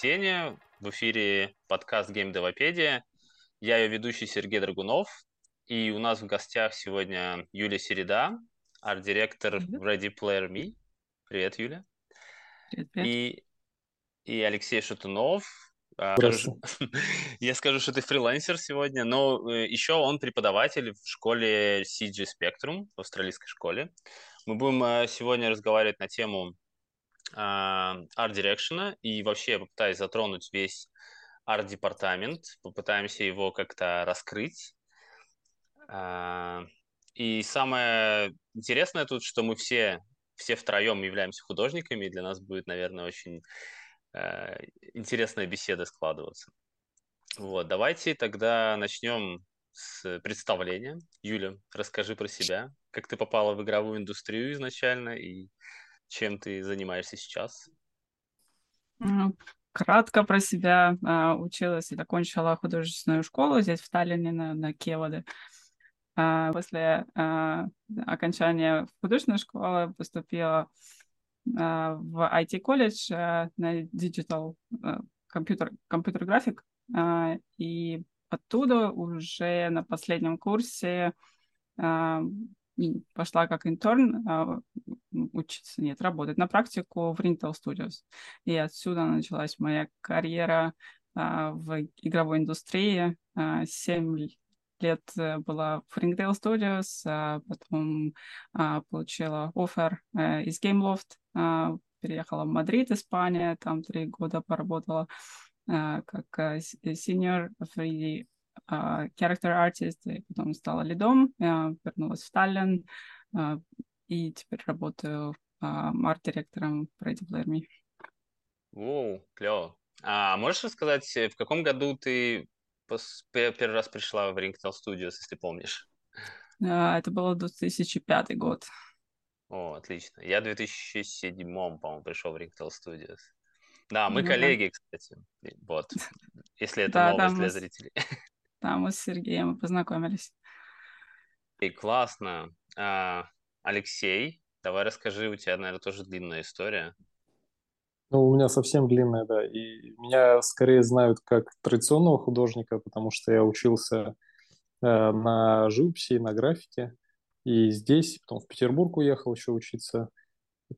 воскресенье. В эфире подкаст Game Девопедия. Я ее ведущий Сергей Драгунов. И у нас в гостях сегодня Юлия Середа, арт-директор Ready Player Me. Привет, Юля. Привет, привет. И, и Алексей Шатунов. А, я скажу, что ты фрилансер сегодня, но э, еще он преподаватель в школе CG Spectrum, в австралийской школе. Мы будем э, сегодня разговаривать на тему арт-дирекшена, и вообще я попытаюсь затронуть весь арт-департамент, попытаемся его как-то раскрыть. А, и самое интересное тут, что мы все, все втроем являемся художниками, и для нас будет, наверное, очень э, интересная беседа складываться. Вот, давайте тогда начнем с представления. Юля, расскажи про себя, как ты попала в игровую индустрию изначально и чем ты занимаешься сейчас? Кратко про себя. А, училась и закончила художественную школу здесь, в Таллине, на, на Кеводе. А, после а, окончания художественной школы поступила в IT-колледж на digital компьютер, компьютер график. И оттуда уже на последнем курсе пошла как интерн а, учиться, нет, работать на практику в Ringtail Studios. И отсюда началась моя карьера а, в игровой индустрии. А, семь лет э, была в Ringtail Studios, а потом а, получила офер а, из Gameloft, а, переехала в Мадрид, Испания, там три года поработала а, как senior 3D uh, character artist, и потом стала лидом, uh, вернулась в Таллин, и теперь работаю uh, арт-директором в Ready Player Me. О, клево. А можешь рассказать, в каком году ты первый раз пришла в Ringtail Studios, если помнишь? Это было 2005 год. О, отлично. Я в 2007, по-моему, пришел в Ringtail Studios. Да, мы ну, коллеги, да. кстати. Вот, если это да, новость да, для мы... зрителей. Там мы с Сергеем познакомились. И классно. А, Алексей, давай расскажи, у тебя, наверное, тоже длинная история. Ну, у меня совсем длинная, да. И меня скорее знают как традиционного художника, потому что я учился э, на живописи, на графике. И здесь, потом в Петербург уехал еще учиться.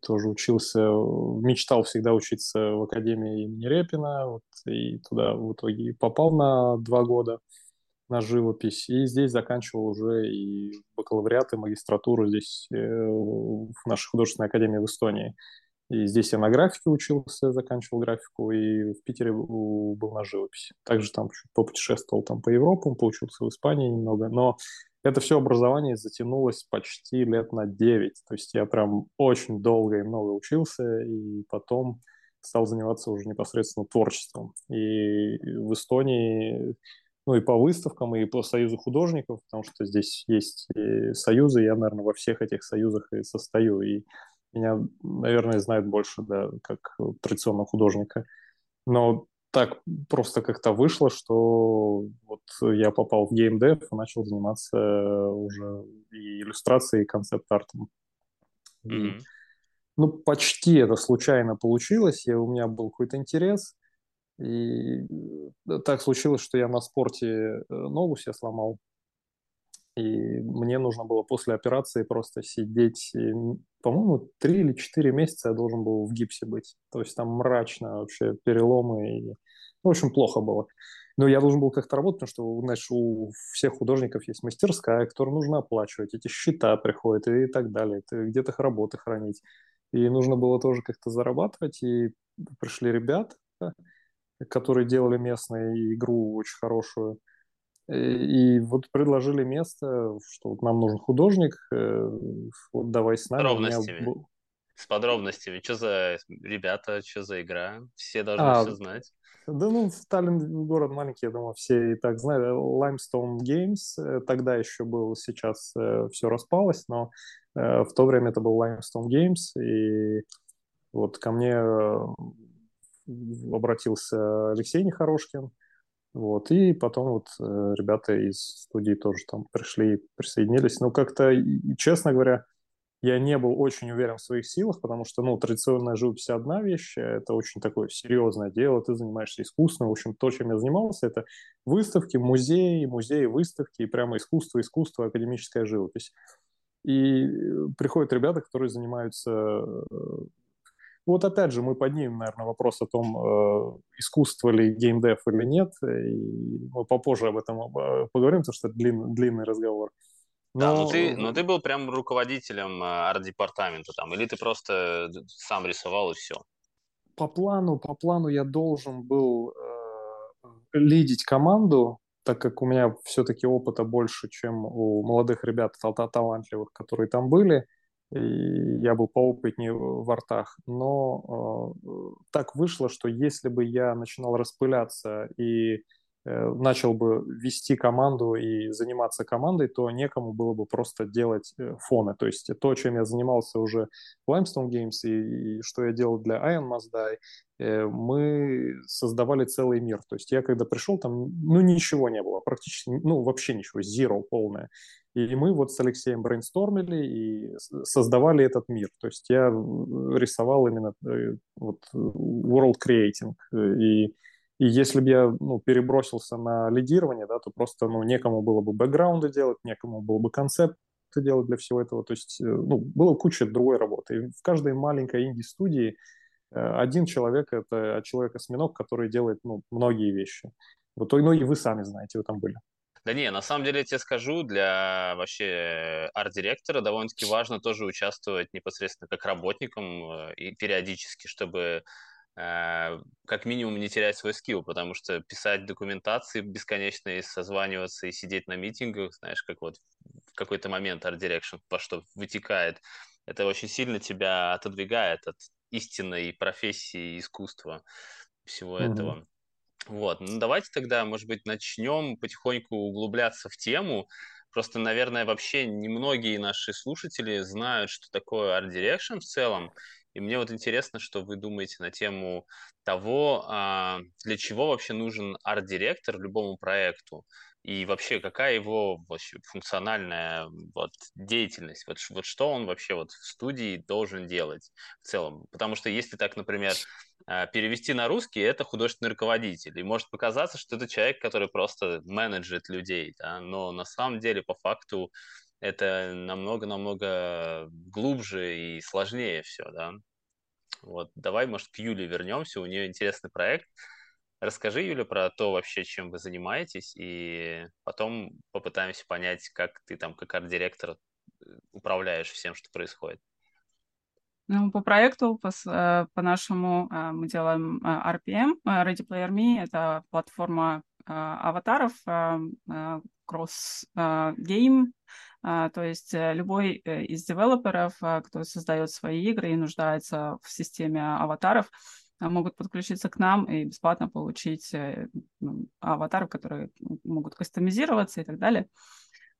Тоже учился, мечтал всегда учиться в Академии имени Репина. Вот, и туда в итоге попал на два года на живопись. И здесь заканчивал уже и бакалавриат, и магистратуру здесь э, в нашей художественной академии в Эстонии. И здесь я на графике учился, заканчивал графику, и в Питере был на живописи. Также там чуть попутешествовал там по Европам, поучился в Испании немного. Но это все образование затянулось почти лет на 9. То есть я прям очень долго и много учился, и потом стал заниматься уже непосредственно творчеством. И в Эстонии ну и по выставкам, и по союзу художников, потому что здесь есть союзы, я, наверное, во всех этих союзах и состою, и меня, наверное, знают больше, да, как традиционного художника. Но так просто как-то вышло, что вот я попал в геймдев и начал заниматься уже и иллюстрацией, и концепт-артом. Mm-hmm. Ну, почти это случайно получилось, и у меня был какой-то интерес, и э, так случилось, что я на спорте э, ногу себе сломал. И мне нужно было после операции просто сидеть, по-моему, три или четыре месяца я должен был в гипсе быть. То есть там мрачно вообще, переломы. И... Ну, в общем, плохо было. Но я должен был как-то работать, потому что, знаешь, у всех художников есть мастерская, которую нужно оплачивать, эти счета приходят и так далее, где-то их работы хранить. И нужно было тоже как-то зарабатывать, и пришли ребята, которые делали местную игру очень хорошую. И вот предложили место, что вот нам нужен художник, э, вот давай с нами. Ровностями. Был... с подробностями. Что за ребята, что за игра? Все должны а, все знать. Да ну, Таллин город маленький, я думаю, все и так знают. Limestone Games э, тогда еще был, сейчас э, все распалось, но в то время это был Limestone Games, и вот ко мне обратился Алексей Нехорошкин, вот, и потом вот э, ребята из студии тоже там пришли, присоединились. Но как-то, честно говоря, я не был очень уверен в своих силах, потому что, ну, традиционная живопись одна вещь, а это очень такое серьезное дело, ты занимаешься искусством, в общем, то, чем я занимался, это выставки, музеи, музеи, выставки, и прямо искусство, искусство, академическая живопись. И э, приходят ребята, которые занимаются э, вот опять же мы поднимем, наверное, вопрос о том, э, искусство ли геймдев или нет, и мы попозже об этом поговорим, потому что это длин, длинный разговор. Но... Да, но ты, но ты был прям руководителем э, арт-департамента там, или ты просто сам рисовал и все? По плану, по плану я должен был э, лидить команду, так как у меня все-таки опыта больше, чем у молодых ребят талантливых, которые там были, и я был поопытнее в артах. Но э, так вышло, что если бы я начинал распыляться и начал бы вести команду и заниматься командой, то некому было бы просто делать э, фоны. То есть то, чем я занимался уже в Limestone Games и, и что я делал для Iron Must э, мы создавали целый мир. То есть я когда пришел, там ну ничего не было, практически, ну вообще ничего, zero полное. И мы вот с Алексеем брейнстормили и создавали этот мир. То есть я рисовал именно вот world creating и и если бы я ну, перебросился на лидирование, да, то просто ну, некому было бы бэкграунды делать, некому было бы концепты делать для всего этого. То есть э, ну, было куча другой работы. И в каждой маленькой инди-студии э, один человек — это человек-осьминог, который делает ну, многие вещи. Вот, ну и вы сами знаете, вы там были. Да не, на самом деле я тебе скажу, для вообще арт-директора довольно-таки важно тоже участвовать непосредственно как работником э, и периодически, чтобы как минимум не терять свой скилл, потому что писать документации бесконечно и созваниваться и сидеть на митингах, знаешь, как вот в какой-то момент Art Direction, по что вытекает, это очень сильно тебя отодвигает от истинной профессии искусства всего mm-hmm. этого. Вот, ну давайте тогда, может быть, начнем потихоньку углубляться в тему. Просто, наверное, вообще немногие наши слушатели знают, что такое Art Direction в целом, и мне вот интересно, что вы думаете на тему того, а, для чего вообще нужен арт-директор любому проекту и вообще какая его вообще функциональная вот деятельность, вот, вот что он вообще вот в студии должен делать в целом. Потому что если так, например, а, перевести на русский, это художественный руководитель. И может показаться, что это человек, который просто менеджит людей, да? но на самом деле по факту это намного-намного глубже и сложнее все, да. Вот, давай, может, к Юле вернемся, у нее интересный проект. Расскажи, Юля, про то вообще, чем вы занимаетесь, и потом попытаемся понять, как ты там, как арт-директор, э, управляешь всем, что происходит. Ну, по проекту, по, э, по нашему, э, мы делаем RPM, Ready Player Me, это платформа аватаров, cross-game, а, то есть э, любой э, из девелоперов, а, кто создает свои игры и нуждается в системе аватаров, а, могут подключиться к нам и бесплатно получить э, ну, аватаров, которые могут кастомизироваться и так далее.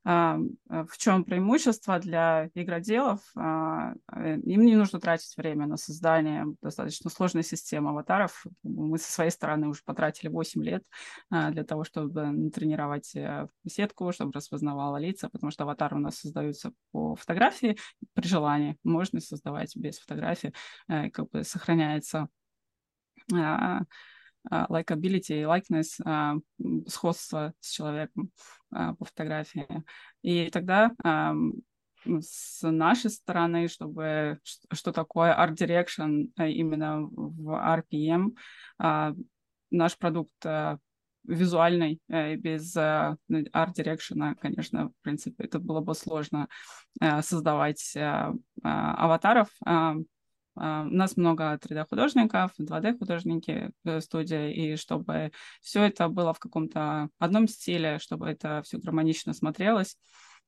А, а, в чем преимущество для игроделов? А, э, им не нужно тратить время на создание достаточно сложной системы аватаров. Мы со своей стороны уже потратили 8 лет для того, чтобы тренировать э, сетку, чтобы распознавала лица, потому что аватары у нас создаются по фотографии при желании. Можно создавать без фотографии, э, как бы сохраняется likability, likeness, сходство с человеком по фотографии. И тогда с нашей стороны, чтобы что такое art direction именно в RPM, наш продукт визуальный, без direction, конечно, в принципе, это было бы сложно создавать аватаров, а, у нас много 3D-художников, 2D-художники в студии, и чтобы все это было в каком-то одном стиле, чтобы это все гармонично смотрелось,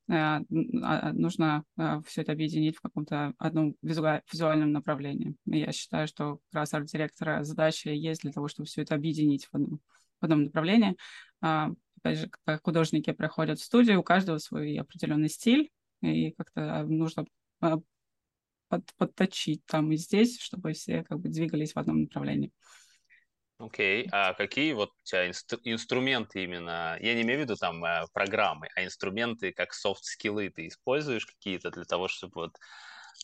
а, нужно все это объединить в каком-то одном визуальном направлении. Я считаю, что как раз арт-директора задача есть для того, чтобы все это объединить в одном, в одном направлении. Опять же, когда художники приходят в студию, у каждого свой определенный стиль, и как-то нужно под, подточить там и здесь, чтобы все как бы двигались в одном направлении. Окей, okay. а какие вот у тебя инстру- инструменты именно, я не имею в виду там э, программы, а инструменты как софт-скиллы ты используешь какие-то для того, чтобы вот,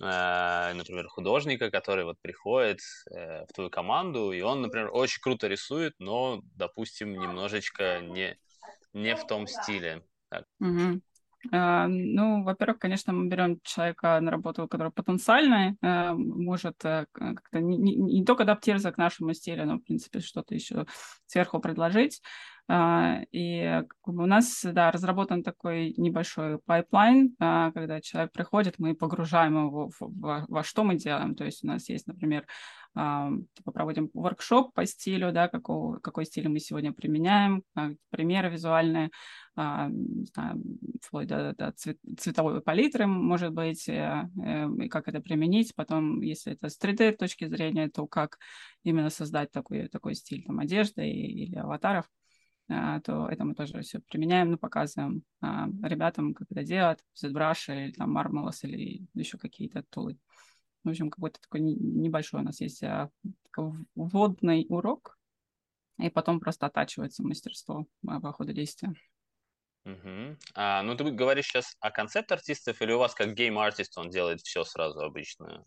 э, например, художника, который вот приходит э, в твою команду, и он, например, очень круто рисует, но, допустим, немножечко не, не в том стиле. Так. Mm-hmm. А, ну, во-первых, конечно, мы берем человека на работу, который потенциальный, э, может э, как-то не, не, не только адаптироваться к нашему стилю, но, в принципе, что-то еще сверху предложить. А, и у нас, да, разработан такой небольшой pipeline, а, когда человек приходит, мы погружаем его в, во, во что мы делаем. То есть у нас есть, например, типа проводим воркшоп по стилю, да, какого, какой стиль мы сегодня применяем, примеры визуальные, не знаю, вплоть до, до цвет, цветовой палитры, может быть, э, э, и как это применить. Потом, если это с 3D точки зрения, то как именно создать такой, такой стиль там, одежды или аватаров. А, то это мы тоже все применяем, ну, показываем а, ребятам, как это делать, ZBrush или там Marmalus или еще какие-то тулы. В общем, какой-то такой небольшой у нас есть а, вводный урок, и потом просто оттачивается мастерство по ходу действия. Угу. А, ну, ты говоришь сейчас о концепт артистов или у вас как гейм-артист он делает все сразу обычно?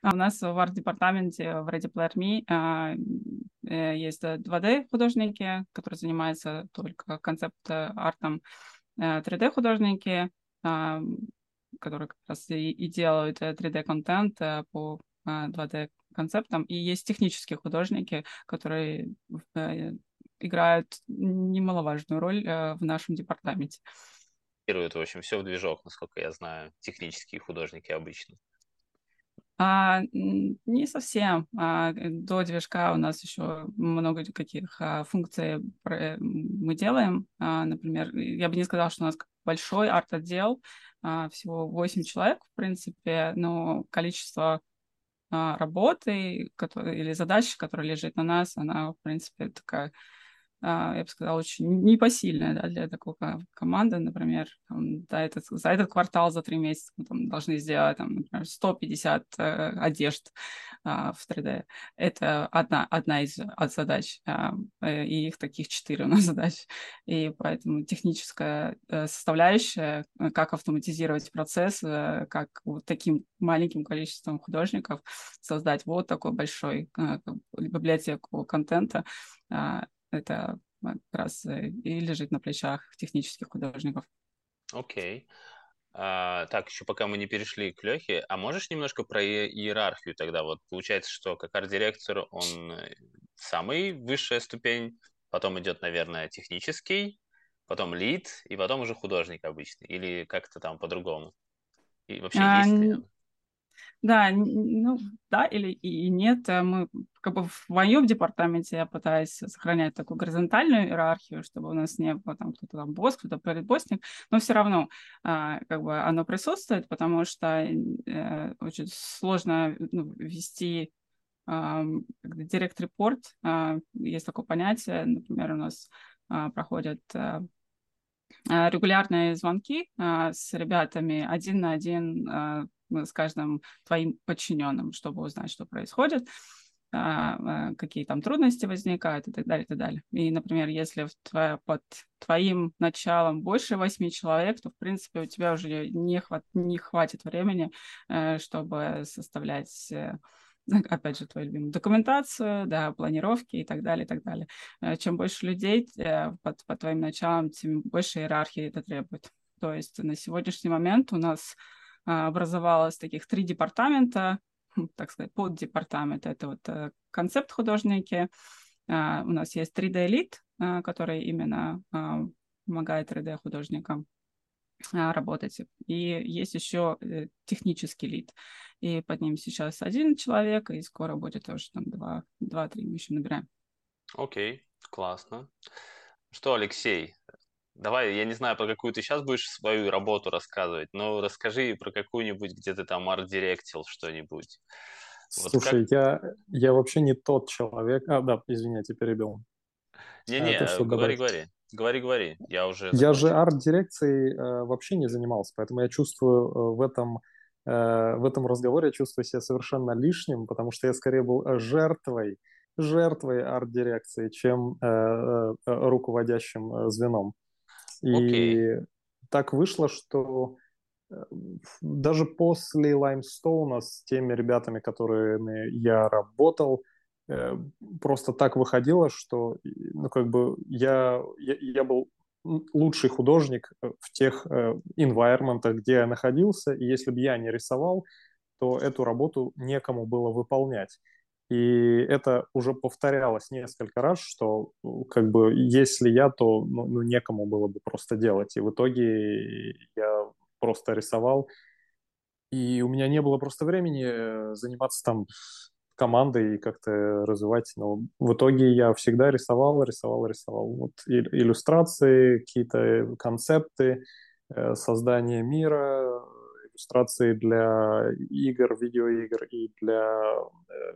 А у нас в арт-департаменте в Ready Player Me а, э, есть 2D-художники, которые занимаются только концепт-артом, 3D-художники, э, а, которые как раз и, делают 3D-контент э, по 2D-концептам. И есть технические художники, которые играют немаловажную роль в нашем департаменте. В общем, все в движок, насколько я знаю, технические художники обычно. А, не совсем. А, до движка у нас еще много каких а, функций мы делаем. А, например, я бы не сказала, что у нас большой арт-отдел, а, всего 8 человек, в принципе, но количество а, работы который, или задач, которая лежит на нас, она, в принципе, такая я бы сказала, очень непосильная да, для такой команды, например, там, да, этот, за этот квартал, за три месяца мы там, должны сделать, там, например, 150 э, одежд а, в 3D. Это одна, одна из от задач, а, э, и их таких четыре у нас задач. И поэтому техническая э, составляющая, э, как автоматизировать процесс, э, как вот таким маленьким количеством художников создать вот такой большой э, библиотеку контента, а, это как раз э, и лежит на плечах технических художников. Окей. Okay. А, так, еще пока мы не перешли к Лехе, а можешь немножко про иерархию тогда? Вот получается, что как арт-директор он э, самый высшая ступень, потом идет, наверное, технический, потом лид, и потом уже художник обычный, или как-то там по-другому? И вообще а, есть ли да, ну да или и нет. Э, мы как бы в моем департаменте я пытаюсь сохранять такую горизонтальную иерархию, чтобы у нас не было там кто-то там босс, кто-то предбоссник, но все равно а, как бы оно присутствует, потому что э, очень сложно ну, вести а, директ-репорт. А, есть такое понятие, например, у нас а, проходят а, регулярные звонки а, с ребятами один на один а, с каждым твоим подчиненным, чтобы узнать, что происходит, какие там трудности возникают и так далее, и так далее. И, например, если в твоя, под твоим началом больше восьми человек, то, в принципе, у тебя уже не, хват, не хватит времени, э, чтобы составлять э, опять же, твою любимую документацию, да, планировки и так далее, и так далее. Э, чем больше людей под, под твоим началом, тем больше иерархии это требует. То есть на сегодняшний момент у нас а, образовалось таких три департамента, так сказать, поддепартамент. Это вот э, концепт художники. А, у нас есть 3D-элит, а, который именно помогает 3D-художникам работать. И есть еще э, технический лид. И под ним сейчас один человек, и скоро будет тоже там два, два-три мы еще набираем. Окей, классно. Что, Алексей, давай, я не знаю, про какую ты сейчас будешь свою работу рассказывать, но расскажи про какую-нибудь, где ты там арт-директил что-нибудь. Вот Слушай, как... я, я вообще не тот человек. А, да, извиняйте, перебил. Не-не, а, говори, добавить? говори. Говори, говори. Я уже... Я же арт-дирекцией э, вообще не занимался, поэтому я чувствую э, в этом э, в этом разговоре я чувствую себя совершенно лишним, потому что я скорее был жертвой, жертвой арт-дирекции, чем э, э, руководящим э, звеном. И okay. так вышло, что даже после Лаймстоуна с теми ребятами, которыми я работал, э, просто так выходило, что ну, как бы я, я, я был лучший художник э, в тех инвайрментах, где я находился, и если бы я не рисовал, то эту работу некому было выполнять. И это уже повторялось несколько раз, что как бы если я, то ну, ну некому было бы просто делать. И в итоге я просто рисовал. И у меня не было просто времени э, заниматься там командой и как-то развивать. Но в итоге я всегда рисовал, рисовал, рисовал. Вот иллюстрации, какие-то концепты, э, создание мира, иллюстрации для игр, видеоигр и для э,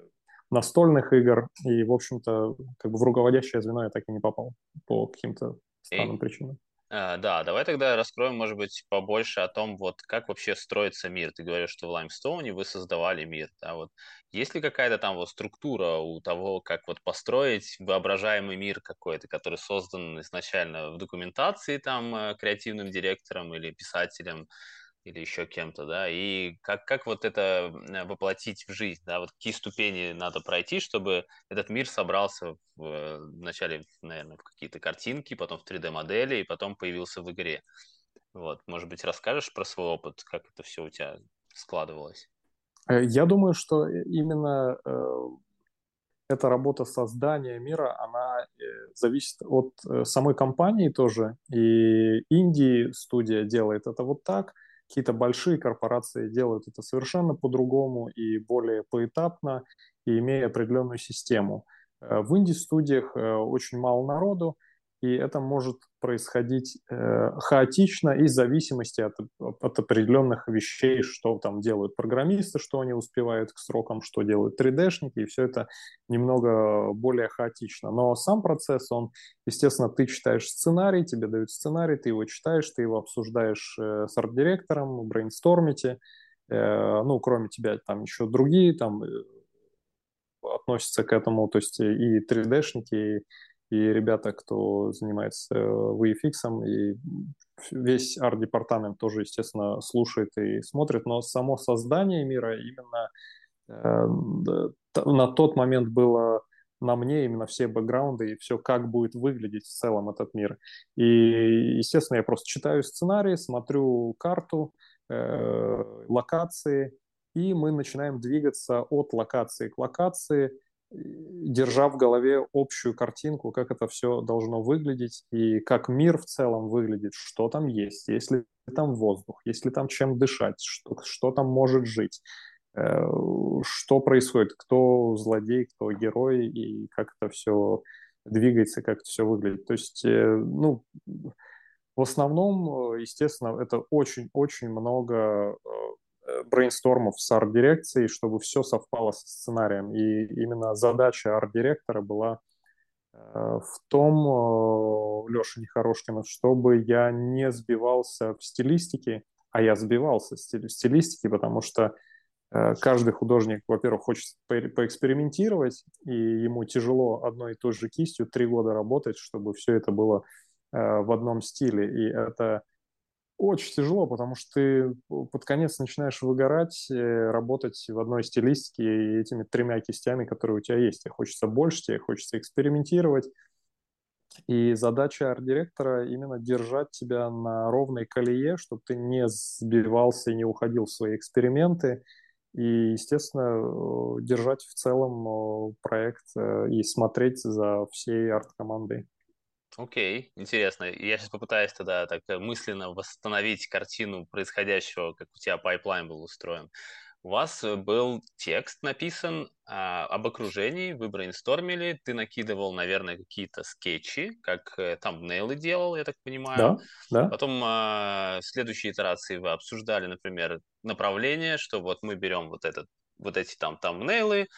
настольных игр. И, в общем-то, как бы в руководящее звено я так и не попал по каким-то странным причинам. А, да, давай тогда раскроем, может быть, побольше о том, вот как вообще строится мир. Ты говоришь, что в Лаймстоуне вы создавали мир, да, вот есть ли какая-то там вот структура у того, как вот построить воображаемый мир какой-то, который создан изначально в документации там э, креативным директором или писателем, или еще кем-то, да, и как, как вот это воплотить в жизнь, да, вот какие ступени надо пройти, чтобы этот мир собрался в, э, вначале, наверное, в какие-то картинки, потом в 3D-модели, и потом появился в игре. Вот, может быть, расскажешь про свой опыт, как это все у тебя складывалось? Э, я думаю, что именно э, эта работа создания мира, она э, зависит от э, самой компании тоже. И Индии студия делает это вот так, Какие-то большие корпорации делают это совершенно по-другому и более поэтапно, и имея определенную систему. Э, в инди-студиях э, очень мало народу, и это может происходить э, хаотично и в зависимости от, от определенных вещей, что там делают программисты, что они успевают к срокам, что делают 3D-шники, и все это немного более хаотично. Но сам процесс, он, естественно, ты читаешь сценарий, тебе дают сценарий, ты его читаешь, ты его обсуждаешь э, с арт-директором, брейнстормите, э, ну, кроме тебя там еще другие там э, относятся к этому, то есть и 3D-шники, и и ребята, кто занимается э, VFX, и весь арт-департамент тоже, естественно, слушает и смотрит, но само создание мира именно э, на тот момент было на мне именно все бэкграунды и все, как будет выглядеть в целом этот мир. И, естественно, я просто читаю сценарий, смотрю карту, э, локации, и мы начинаем двигаться от локации к локации, держа в голове общую картинку, как это все должно выглядеть и как мир в целом выглядит, что там есть, есть ли там воздух, есть ли там чем дышать, что, что там может жить, э, что происходит, кто злодей, кто герой и как это все двигается, как это все выглядит. То есть, э, ну, в основном, естественно, это очень-очень много э, брейнстормов с арт-дирекцией, чтобы все совпало со сценарием. И именно задача арт-директора была э, в том, э, Леша Нехорошкина, чтобы я не сбивался в стилистике, а я сбивался в стилистике, потому что э, каждый художник, во-первых, хочет поэкспериментировать, и ему тяжело одной и той же кистью три года работать, чтобы все это было в одном стиле. И это очень тяжело, потому что ты под конец начинаешь выгорать, э, работать в одной стилистике и этими тремя кистями, которые у тебя есть. Тебе хочется больше, тебе хочется экспериментировать. И задача арт-директора именно держать тебя на ровной колее, чтобы ты не сбивался и не уходил в свои эксперименты. И, естественно, э, держать в целом э, проект и смотреть за всей арт-командой. Окей, интересно. Я сейчас попытаюсь тогда так мысленно восстановить картину происходящего, как у тебя pipeline был устроен. у вас э, был текст написан а, об окружении, вы брейнстормили, ты накидывал, наверное, какие-то скетчи, как э, thumbnail ы делал, я так понимаю. Да, да. Потом а, в следующей итерации вы обсуждали, например, направление, что вот мы берем вот этот вот эти там тамнейлы, Э,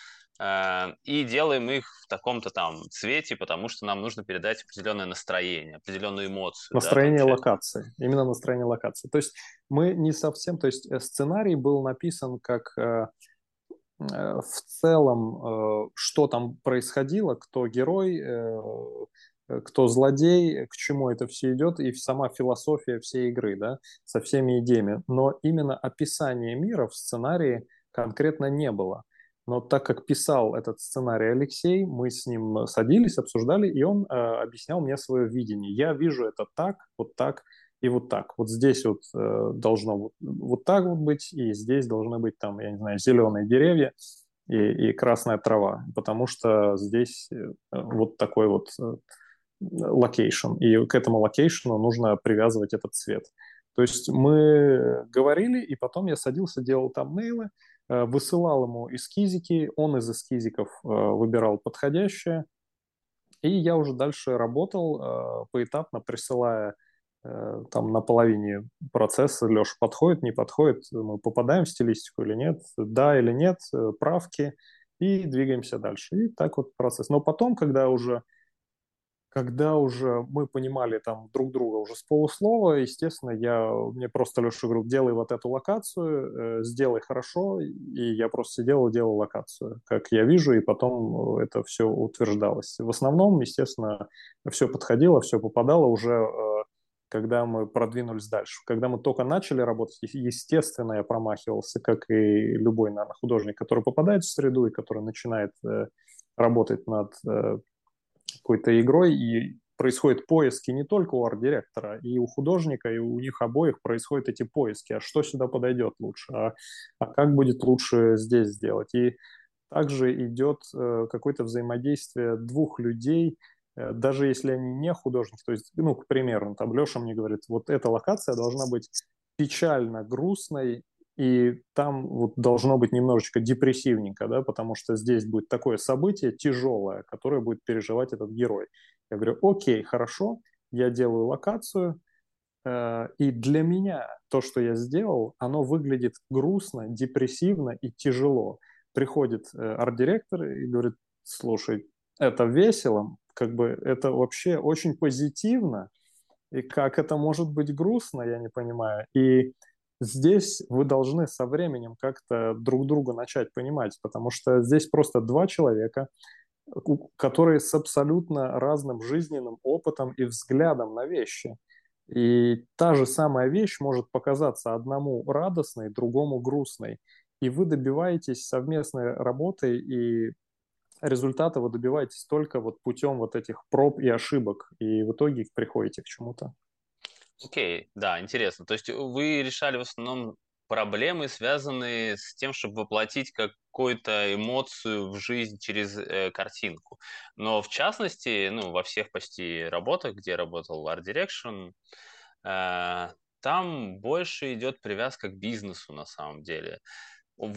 и делаем их в таком-то там цвете, потому что нам нужно передать определенное настроение, определенную эмоцию. Настроение да, локации, именно настроение локации. То есть мы не совсем, то есть э, сценарий был написан как э, в целом, что там происходило, кто герой, кто злодей, к чему это все идет, и сама философия всей игры, да, со всеми идеями. Но именно описание мира в сценарии конкретно не было. Но так как писал этот сценарий Алексей, мы с ним садились, обсуждали, и он э, объяснял мне свое видение. Я вижу это так, вот так и вот так. Вот здесь вот э, должно вот, вот так вот быть, и здесь должны быть там, я не знаю, зеленые деревья и, и красная трава, потому что здесь э, вот такой вот э, location, и к этому location у нужно привязывать этот цвет. То есть мы говорили, и потом я садился, делал thumbnail ы, Э, высылал ему эскизики, он из эскизиков э, выбирал подходящее, и я уже дальше работал э, поэтапно, присылая там на половине процесса, Леша подходит, не подходит, мы попадаем в стилистику или нет, да или нет, правки, и двигаемся дальше. И так вот процесс. Но потом, когда уже когда уже мы понимали там друг друга уже с полуслова, естественно, я, мне просто Леша говорил, делай вот эту локацию, э, сделай хорошо, и я просто сидел и делал локацию, как я вижу, и потом это все утверждалось. В основном, естественно, все подходило, все попадало уже, э, когда мы продвинулись дальше. Когда мы только начали работать, естественно, я промахивался, как и любой, наверное, художник, который попадает в среду и который начинает э, работать над э, какой-то игрой, и происходят поиски не только у арт-директора, и у художника, и у них обоих происходят эти поиски. А что сюда подойдет лучше? А, а как будет лучше здесь сделать? И также идет э, какое-то взаимодействие двух людей, э, даже если они не художники. То есть, ну, к примеру, там Леша мне говорит, вот эта локация должна быть печально грустной и там вот должно быть немножечко депрессивненько, да, потому что здесь будет такое событие тяжелое, которое будет переживать этот герой. Я говорю, окей, хорошо, я делаю локацию, э, и для меня то, что я сделал, оно выглядит грустно, депрессивно и тяжело. Приходит э, арт-директор и говорит, слушай, это весело, как бы это вообще очень позитивно, и как это может быть грустно, я не понимаю. И здесь вы должны со временем как-то друг друга начать понимать, потому что здесь просто два человека, которые с абсолютно разным жизненным опытом и взглядом на вещи. И та же самая вещь может показаться одному радостной, другому грустной. И вы добиваетесь совместной работы, и результата вы добиваетесь только вот путем вот этих проб и ошибок, и в итоге приходите к чему-то. Окей, да, интересно. То есть э, вы решали в основном проблемы, связанные с тем, чтобы воплотить какую-то эмоцию в жизнь через э, картинку. Но в частности, ну, во всех почти работах, где работал Art Direction, э, там больше идет привязка к бизнесу на самом деле. В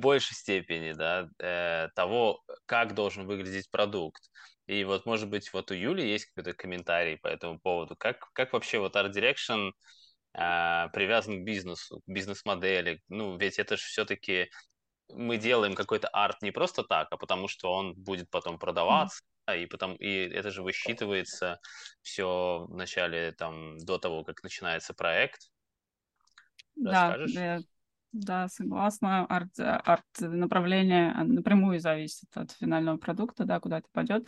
большей степени, да, э, того, как должен выглядеть продукт. И вот, может быть, вот у Юли есть какой-то комментарий по этому поводу. Как, как вообще вот Art Direction а, привязан к бизнесу, к бизнес-модели? Ну, ведь это же все-таки мы делаем какой-то арт не просто так, а потому что он будет потом продаваться, mm-hmm. и потом и это же высчитывается все в начале там до того, как начинается проект. Да, да, да, согласна. Арт, арт направление напрямую зависит от финального продукта, да, куда это пойдет.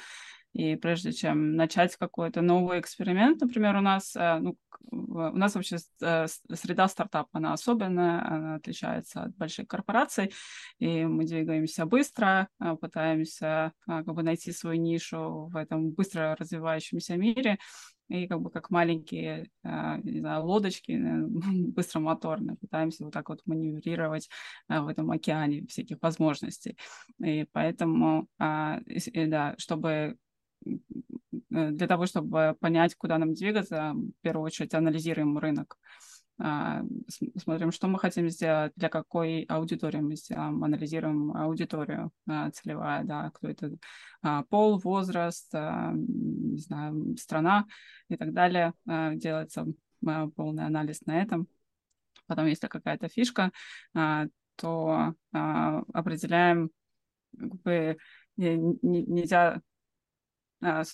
И прежде чем начать какой-то новый эксперимент, например, у нас, э, ну, у нас вообще э, среда стартапа, она особенная, она отличается от больших корпораций, и мы двигаемся быстро, э, пытаемся как бы найти свою нишу в этом быстро развивающемся мире, и как бы как маленькие не знаю, лодочки быстромоторные пытаемся вот так вот маневрировать в этом океане всяких возможностей. И поэтому, да, чтобы Э, для того, чтобы понять, куда нам двигаться, в первую очередь анализируем рынок. а, смотрим, что мы хотим сделать, для какой аудитории мы сделаем, анализируем аудиторию а, целевая, да, кто это, а, пол, возраст, не знаю, страна и так далее. Делается полный анализ на этом. Потом, если какая-то фишка, то определяем, как бы, нельзя а,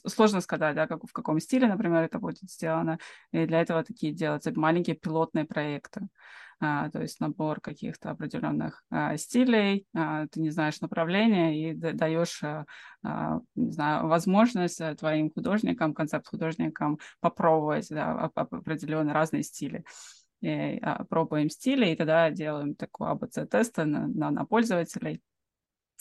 сложно сказать, да, как, в каком стиле, например, это будет сделано. И для этого такие делаются маленькие пилотные проекты. А, то есть набор каких-то определенных а, стилей, а, ты не знаешь направления и даешь, а, а, не знаю, возможность э, твоим художникам, концепт-художникам попробовать да, определенные разные стили. И, а, пробуем стили, и тогда делаем такой АБЦ-тест на, на, на пользователей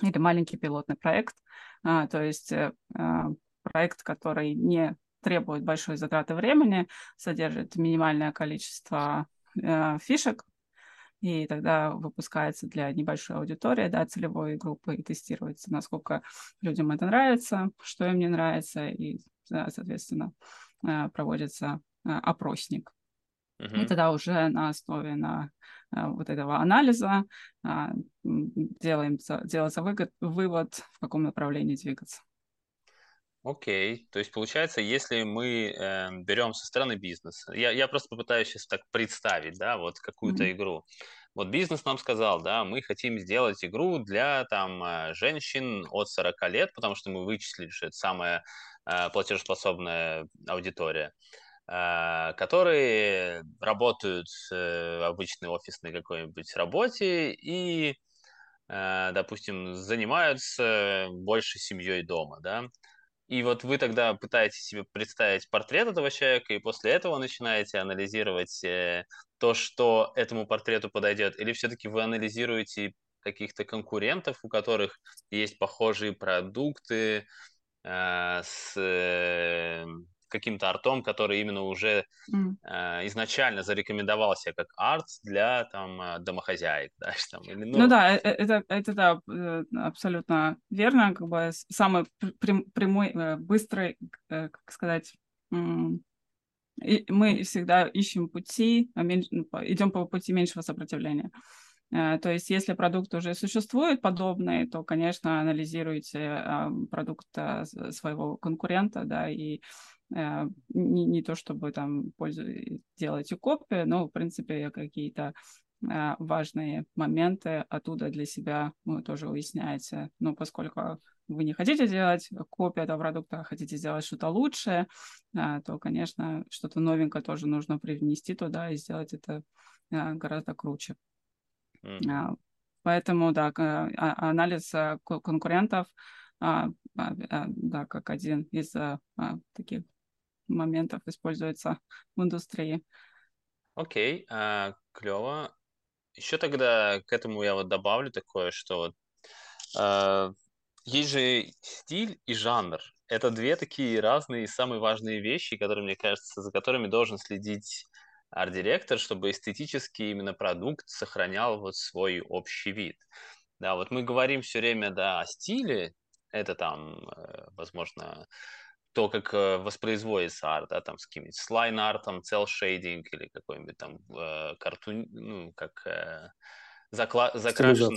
или маленький пилотный проект. А, то есть э, а, проект, который не требует большой затраты времени, содержит минимальное количество э, фишек, и тогда выпускается для небольшой аудитории, да, целевой группы, и тестируется, насколько людям это нравится, что им не нравится, и, соответственно, э, проводится э, опросник. Uh-huh. И тогда уже на основе на э, вот этого анализа э, делаем, делается выгод, вывод, в каком направлении двигаться. Окей, то есть получается, если мы э, берем со стороны бизнеса, я, я просто попытаюсь сейчас так представить, да, вот какую-то mm-hmm. игру. Вот бизнес нам сказал, да, мы хотим сделать игру для там э, женщин от 40 лет, потому что мы вычислили, что это самая э, платежеспособная аудитория, э, которые работают э, в обычной офисной какой-нибудь работе и, э, допустим, занимаются больше семьей дома, да. И вот вы тогда пытаетесь себе представить портрет этого человека, и после этого начинаете анализировать э, то, что этому портрету подойдет, или все-таки вы анализируете каких-то конкурентов, у которых есть похожие продукты э, с э, каким-то артом, который именно уже mm. э, изначально зарекомендовался как арт для там э, домохозяек, да, там, или, ну... ну да, э, э, это, это да, абсолютно верно, как бы самый прямой, быстрый, как сказать, мы всегда ищем пути, а ну, идем по пути меньшего сопротивления. То есть, если продукт уже существует подобный, то, конечно, анализируйте продукт своего конкурента, да, и не, не то чтобы там пользу, делать копии, но, в принципе, какие-то э, важные моменты оттуда для себя вы тоже уясняете. Но поскольку вы не хотите делать копию этого продукта, а хотите сделать что-то лучшее, э, то, конечно, что-то новенькое тоже нужно привнести туда и сделать это гораздо круче. Mm. Поэтому, да, а, анализ конкурентов, да, как один из таких моментов используется в индустрии. Окей, okay, а, клево. Еще тогда к этому я вот добавлю такое, что э, есть же стиль и жанр. Это две такие разные самые важные вещи, которые, мне кажется, за которыми должен следить арт-директор, чтобы эстетически именно продукт сохранял вот свой общий вид. Да, вот мы говорим все время, да, о стиле, это там, э, возможно, то, как э, воспроизводится арт, да, там с каким-нибудь слайн-артом, цел-шейдинг или какой-нибудь там э, картун, ну, как э, закла- закрашен...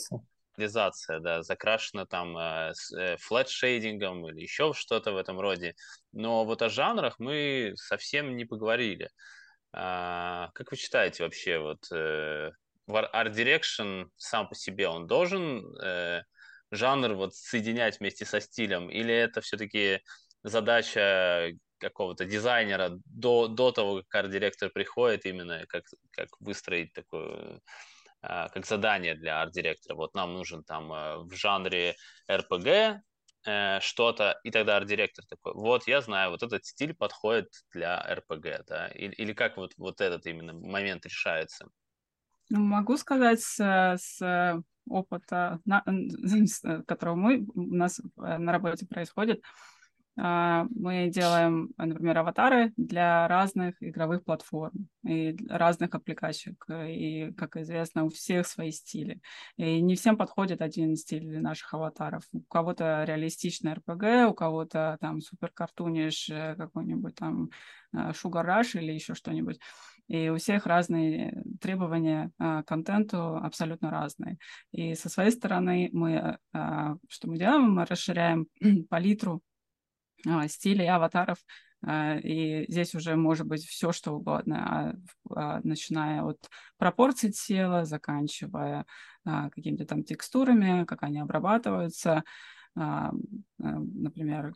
Стилизация, да, закрашена там э, э, флэт-шейдингом или еще что-то в этом роде. Но вот о жанрах мы совсем не поговорили. А, как вы считаете вообще, вот э, Art Direction сам по себе, он должен э, жанр вот соединять вместе со стилем, или это все-таки задача какого-то дизайнера до, до того, как арт-директор приходит, именно как, как выстроить такое, а, как задание для арт-директора. Вот нам нужен там а, в жанре RPG э, что-то, и тогда арт-директор такой, вот я знаю, вот этот стиль подходит для RPG, да, или, или как вот, вот этот именно момент решается? Ну, могу сказать с, с опыта, на, которого мы, у нас на работе происходит, мы делаем, например, аватары для разных игровых платформ и разных аппликаций. И, как известно, у всех свои стили. И не всем подходит один стиль для наших аватаров. У кого-то реалистичный RPG, у кого-то там супер э, какой-нибудь там э, Sugar Rush или еще что-нибудь. И у всех разные требования к контенту, абсолютно разные. И со своей стороны мы, что мы делаем, мы расширяем палитру стилей аватаров а, и здесь уже может быть все, что угодно, а, а, начиная от пропорций тела, заканчивая какими-то там текстурами, как они обрабатываются, например,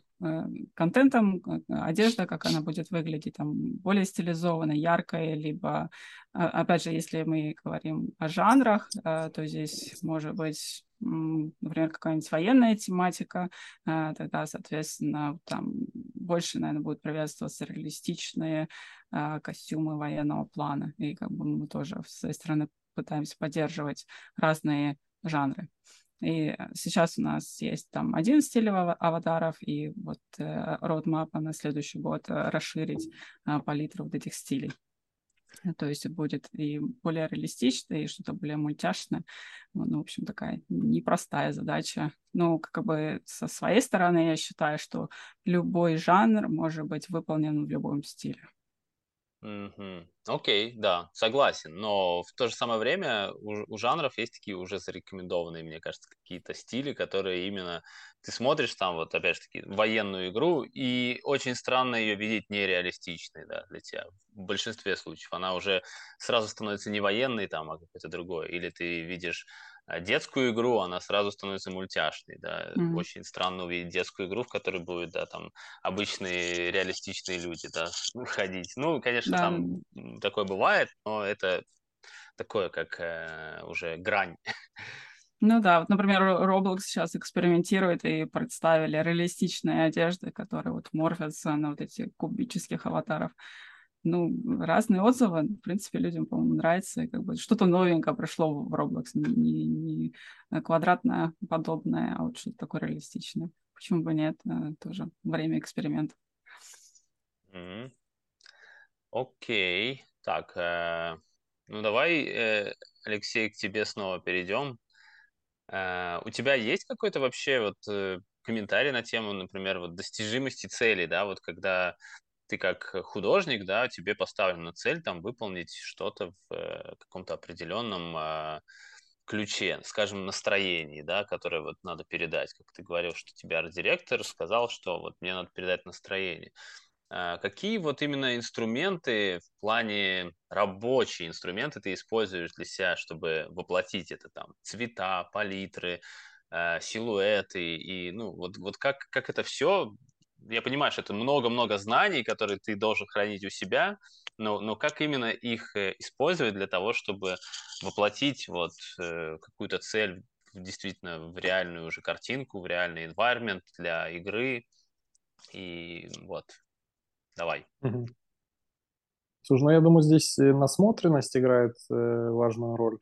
контентом, э, одежда, как она будет выглядеть, там, более стилизованной, яркой, либо, опять же, если мы говорим о жанрах, то здесь может быть например, какая-нибудь военная тематика, тогда, соответственно, там больше, наверное, будут приветствоваться реалистичные костюмы военного плана. И как бы мы тоже с своей стороны пытаемся поддерживать разные жанры. И сейчас у нас есть там один стиль аватаров, и вот э, родмапа на следующий год э, расширить э, палитру вот этих стилей. То есть будет и более реалистично, и что-то более мультяшное. Ну, в общем, такая непростая задача. Ну, как бы со своей стороны я считаю, что любой жанр может быть выполнен в любом стиле. Мгм. Окей, да, согласен. Но в то же самое время у, у жанров есть такие уже зарекомендованные, мне кажется, какие-то стили, которые именно ты смотришь там, вот опять же таки, военную игру, и очень странно ее видеть нереалистичной, да, для тебя. В большинстве случаев она уже сразу становится не военной там, а какой-то другой. Или ты видишь детскую игру, она сразу становится мультяшной, да. Mm-hmm. Очень странно увидеть детскую игру, в которой будут, да, там обычные реалистичные люди, да, ходить. Ну, конечно, да. там такое бывает, но это такое, как э, уже грань. Ну да, вот, например, Roblox сейчас экспериментирует и представили реалистичные одежды, которые вот морфятся на вот эти кубических аватаров ну, разные отзывы. В принципе, людям, по-моему, нравится. Как бы что-то новенькое пришло в Roblox. Не, не квадратное подобное, а вот что-то такое реалистичное. Почему бы нет? Э, тоже время экспериментов. Mm-hmm. Окей. Так, э, ну давай, э, Алексей, к тебе снова перейдем. Э, у тебя есть какой-то вообще вот э, комментарий на тему, например, вот достижимости цели, да, вот когда ты как художник, да, тебе поставлена цель там выполнить что-то в э, каком-то определенном э, ключе, скажем, настроении, да, которое вот надо передать. Как ты говорил, что тебе арт-директор сказал, что вот мне надо передать настроение. Э, какие вот именно инструменты в плане рабочие инструменты ты используешь для себя, чтобы воплотить это там цвета, палитры, э, силуэты и ну вот вот как как это все я понимаю, что это много-много знаний, которые ты должен хранить у себя, но, но как именно их э, использовать для того, чтобы воплотить вот э, какую-то цель действительно в реальную уже картинку, в реальный environment для игры. И вот, давай. Слушай, ну я думаю, здесь насмотренность играет э, важную роль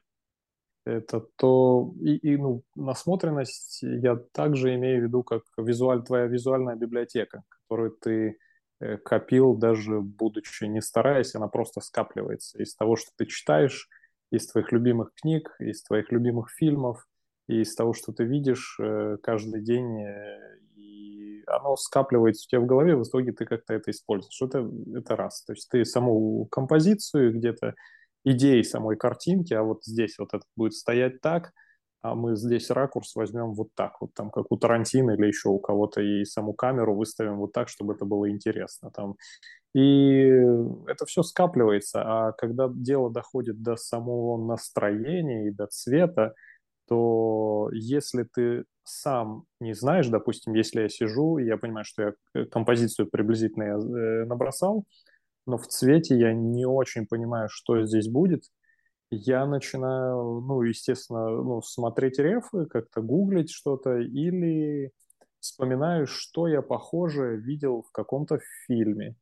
это то и, и ну, насмотренность я также имею в виду как визуаль, твоя визуальная библиотека, которую ты э, копил даже будучи не стараясь, она просто скапливается из того, что ты читаешь, из твоих любимых книг, из твоих любимых фильмов, и из того, что ты видишь э, каждый день, э, и оно скапливается у тебя в голове, в итоге ты как-то это используешь. Это, это раз. То есть ты саму композицию где-то идеи самой картинки, а вот здесь вот это будет стоять так, а мы здесь ракурс возьмем вот так, вот там, как у Тарантино или еще у кого-то, и саму камеру выставим вот так, чтобы это было интересно. Там. И это все скапливается, а когда дело доходит до самого настроения и до цвета, то если ты сам не знаешь, допустим, если я сижу, и я понимаю, что я композицию приблизительно э, набросал, но в цвете я не очень понимаю, что здесь будет. Я начинаю, ну, естественно, ну, смотреть рефы, как-то гуглить что-то или вспоминаю, что я похоже видел в каком-то фильме.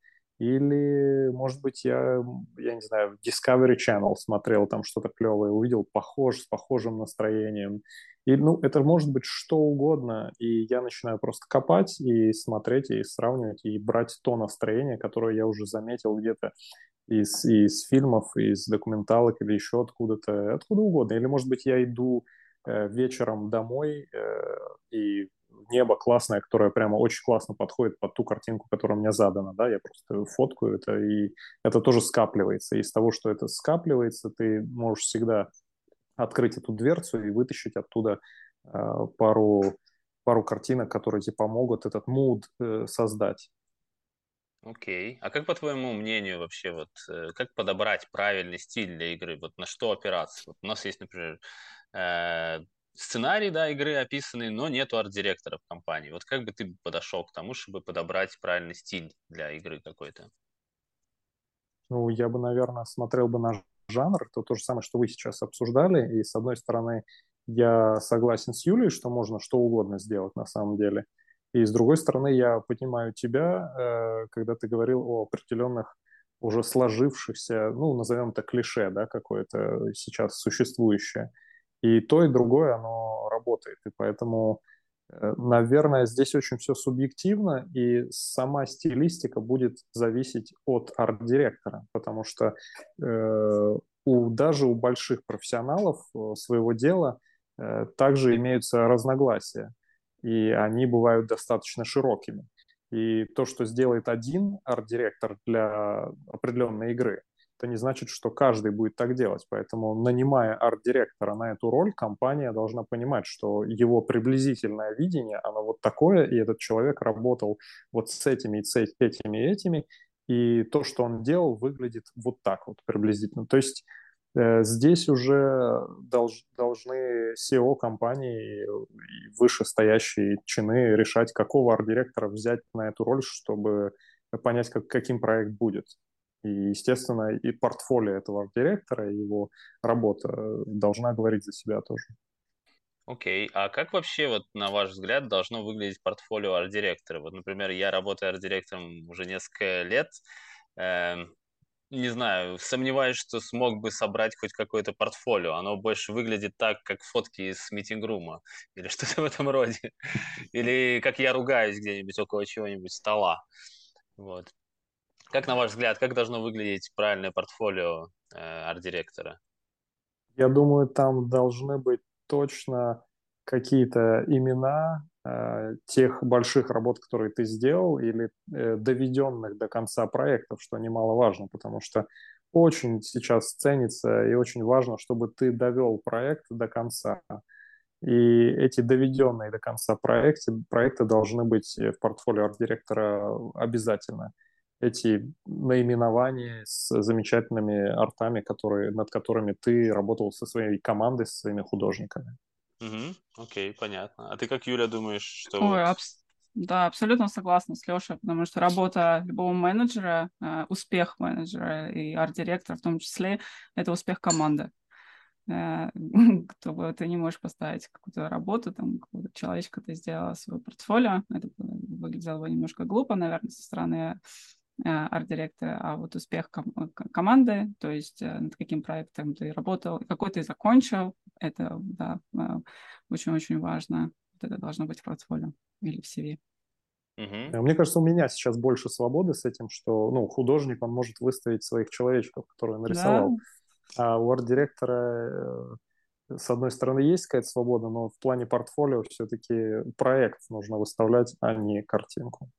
Или, может быть, я, я не знаю, в Discovery Channel смотрел там что-то клевое, увидел похож, с похожим настроением. И, ну, это может быть что угодно, и я начинаю просто копать и смотреть, и сравнивать, и брать то настроение, которое я уже заметил где-то из, из фильмов, из документалок или еще откуда-то, откуда угодно. Или, может быть, я иду э, вечером домой, э, и небо классное, которое прямо очень классно подходит под ту картинку, которая мне задана, да, я просто фоткаю это, и это тоже скапливается. Из того, что это скапливается, ты можешь всегда открыть эту дверцу и вытащить оттуда э, пару, пару картинок, которые тебе помогут этот муд э, создать. Окей. А как по твоему мнению вообще, вот э, как подобрать правильный стиль для игры? Вот на что опираться? Вот у нас есть, например, э, сценарий, да, игры описанный, но нету арт-директора в компании. Вот как бы ты подошел к тому, чтобы подобрать правильный стиль для игры какой-то? Ну, я бы, наверное, смотрел бы на жанр, то то же самое, что вы сейчас обсуждали, и с одной стороны, я согласен с Юлей, что можно что угодно сделать на самом деле – и с другой стороны, я понимаю тебя, э, когда ты говорил о определенных уже сложившихся, ну, назовем это клише, да, какое-то сейчас существующее. И то, и другое, оно работает. И поэтому, э, наверное, здесь очень все субъективно, и сама стилистика будет зависеть от арт-директора, потому что э, у, даже у больших профессионалов своего дела также имеются разногласия и они бывают достаточно широкими. И то, что сделает один арт-директор для определенной игры, это не значит, что каждый будет так делать. Поэтому, нанимая арт-директора на эту роль, компания должна понимать, что его приблизительное видение, оно вот такое, и этот человек работал вот с этими, и с этими, и этими, и то, что он делал, выглядит вот так вот приблизительно. То есть Э, здесь уже долж, должны SEO компании и вышестоящие чины решать, какого арт-директора взять на эту роль, чтобы понять, как, каким проект будет. И, естественно, и портфолио этого арт-директора, и его работа должна говорить за себя тоже. Окей, okay. а как вообще, вот на ваш взгляд, должно выглядеть портфолио арт-директора? Вот, например, я работаю арт-директором уже несколько лет, эм, не знаю, сомневаюсь, что смог бы собрать хоть какое-то портфолио. Оно больше выглядит так, как фотки из митингрума или что-то в этом роде. Или как я ругаюсь где-нибудь около чего-нибудь стола. Вот. Как, на ваш взгляд, как должно выглядеть правильное портфолио э, арт-директора? Я думаю, там должны быть точно какие-то имена э, тех больших работ, которые ты сделал, или э, доведенных до конца проектов, что немаловажно, потому что очень сейчас ценится и очень важно, чтобы ты довел проект до конца. И эти доведенные до конца проекты, проекты должны быть в портфолио арт-директора обязательно. Эти наименования с замечательными артами, которые, над которыми ты работал со своей командой, со своими художниками. Угу, окей, понятно. А ты как, Юля, думаешь, что... Ой, абс... да, абсолютно согласна с Лешей, потому что работа любого менеджера, э, успех менеджера и арт-директора в том числе, это успех команды. Э, кто ты не можешь поставить какую-то работу, там, какого-то человечка ты сделала свое портфолио, это выглядело бы немножко глупо, наверное, со стороны арт-директора, а вот успех ком- команды, то есть над каким проектом ты работал, какой ты закончил, это, да, очень-очень важно. Вот это должно быть в портфолио или в CV. Угу. Мне кажется, у меня сейчас больше свободы с этим, что ну, художник, он может выставить своих человечков, которые он нарисовал. Да. А у арт-директора, э, с одной стороны, есть какая-то свобода, но в плане портфолио все-таки проект нужно выставлять, а не картинку.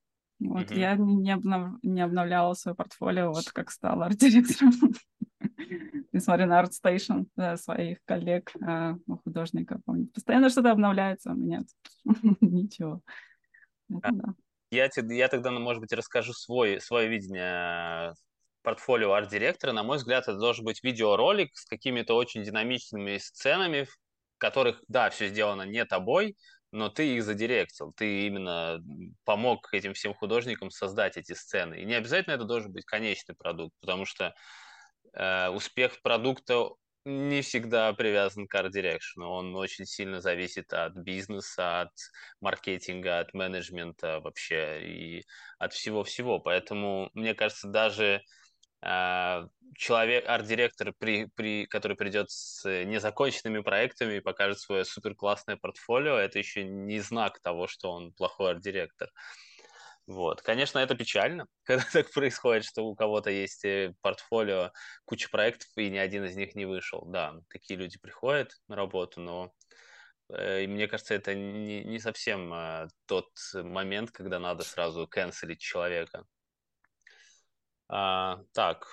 Вот угу. я не, обнов... не обновляла свое портфолио, вот как стала арт-директором. Несмотря на ArtStation, да, своих коллег, а, художников. Постоянно что-то обновляется, у меня ничего. Это, да. я, я тогда, ну, может быть, расскажу свой, свое видение э, портфолио арт-директора. На мой взгляд, это должен быть видеоролик с какими-то очень динамичными сценами, в которых, да, все сделано не тобой, но ты их задиректил, ты именно помог этим всем художникам создать эти сцены. И не обязательно это должен быть конечный продукт, потому что э, успех продукта не всегда привязан к арт-дирекшену. Он очень сильно зависит от бизнеса, от маркетинга, от менеджмента вообще и от всего-всего. Поэтому, мне кажется, даже человек, арт-директор, при, при, который придет с незаконченными проектами и покажет свое супер классное портфолио, это еще не знак того, что он плохой арт-директор. Вот. Конечно, это печально, когда так происходит, что у кого-то есть э, портфолио, куча проектов, и ни один из них не вышел. Да, такие люди приходят на работу, но И мне кажется, это не, не совсем тот момент, когда надо сразу канцелить человека. А, так,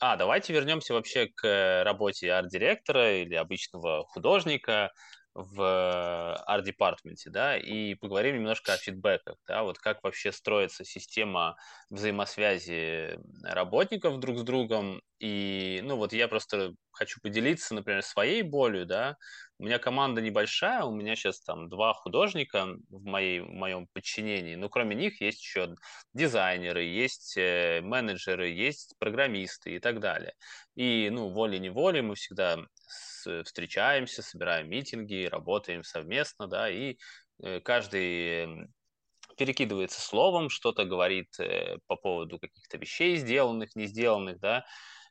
а, давайте вернемся вообще к работе арт-директора или обычного художника в арт-департменте, да, и поговорим немножко о фидбэках, да, вот как вообще строится система взаимосвязи работников друг с другом, и, ну, вот я просто хочу поделиться, например, своей болью, да, у меня команда небольшая, у меня сейчас там два художника в, моей, в моем подчинении, но кроме них есть еще дизайнеры, есть э, менеджеры, есть программисты и так далее. И, ну, волей-неволей мы всегда встречаемся, собираем митинги, работаем совместно, да, и э, каждый перекидывается словом, что-то говорит э, по поводу каких-то вещей сделанных, не сделанных, да,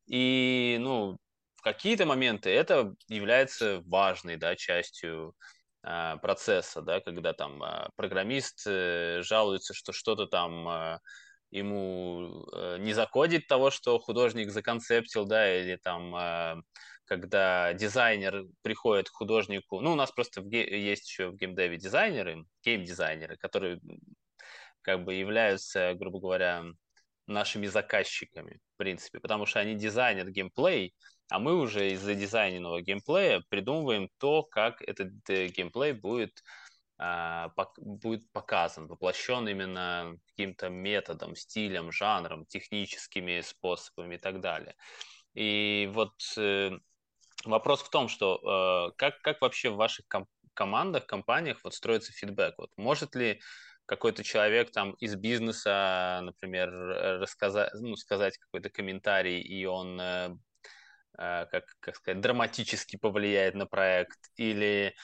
и, ну, какие-то моменты это является важной да, частью э, процесса, да, когда там э, программист э, жалуется, что что-то там э, ему э, не закодит того, что художник законцептил, да, или там э, когда дизайнер приходит к художнику, ну, у нас просто в ге- есть еще в геймдеве дизайнеры, гейм-дизайнеры, которые как бы являются, грубо говоря, нашими заказчиками, в принципе, потому что они дизайнят геймплей, а мы уже из-за дизайненного геймплея придумываем то, как этот э, геймплей будет, а, пок- будет показан, воплощен именно каким-то методом, стилем, жанром, техническими способами и так далее. И вот э, вопрос в том, что э, как, как вообще в ваших ком- командах, компаниях вот строится фидбэк? Вот может ли какой-то человек там из бизнеса, например, рассказать, ну, сказать какой-то комментарий, и он э, как, как сказать, драматически повлияет на проект, или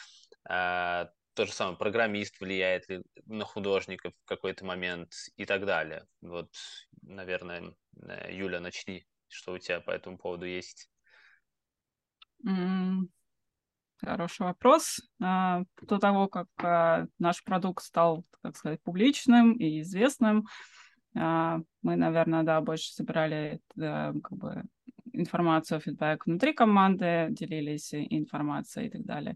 э, то же самое программист влияет ли на художников в какой-то момент и так далее. Вот, наверное, э, Юля, начни, что у тебя по этому поводу есть. Mm, хороший вопрос. А, до того, как а, наш продукт стал, как сказать, публичным и известным, а, мы, наверное, да, больше собирали как бы информацию, фидбэк внутри команды, делились информацией и так далее.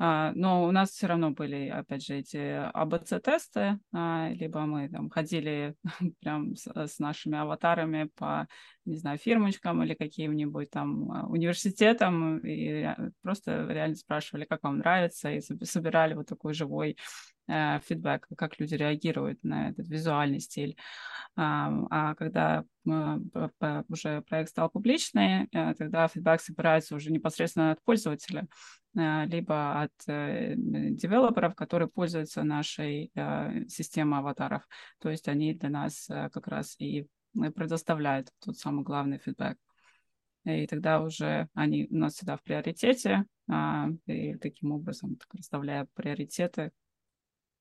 А, но у нас все равно были, опять же, эти АБЦ-тесты, а, либо мы там ходили прям с, с нашими аватарами по, не знаю, фирмочкам или каким-нибудь там а, университетам и просто реально спрашивали, как вам нравится, и собирали вот такой живой э, фидбэк, как люди реагируют на этот визуальный стиль. А, а когда уже проект стал публичный, э, тогда фидбэк собирается уже непосредственно от пользователя. Э, либо от э, девелоперов, которые пользуются нашей э, системой аватаров. То есть они для нас как раз и предоставляют тот самый главный фидбэк. И тогда уже они у нас всегда в приоритете, а, и таким образом так, расставляя приоритеты.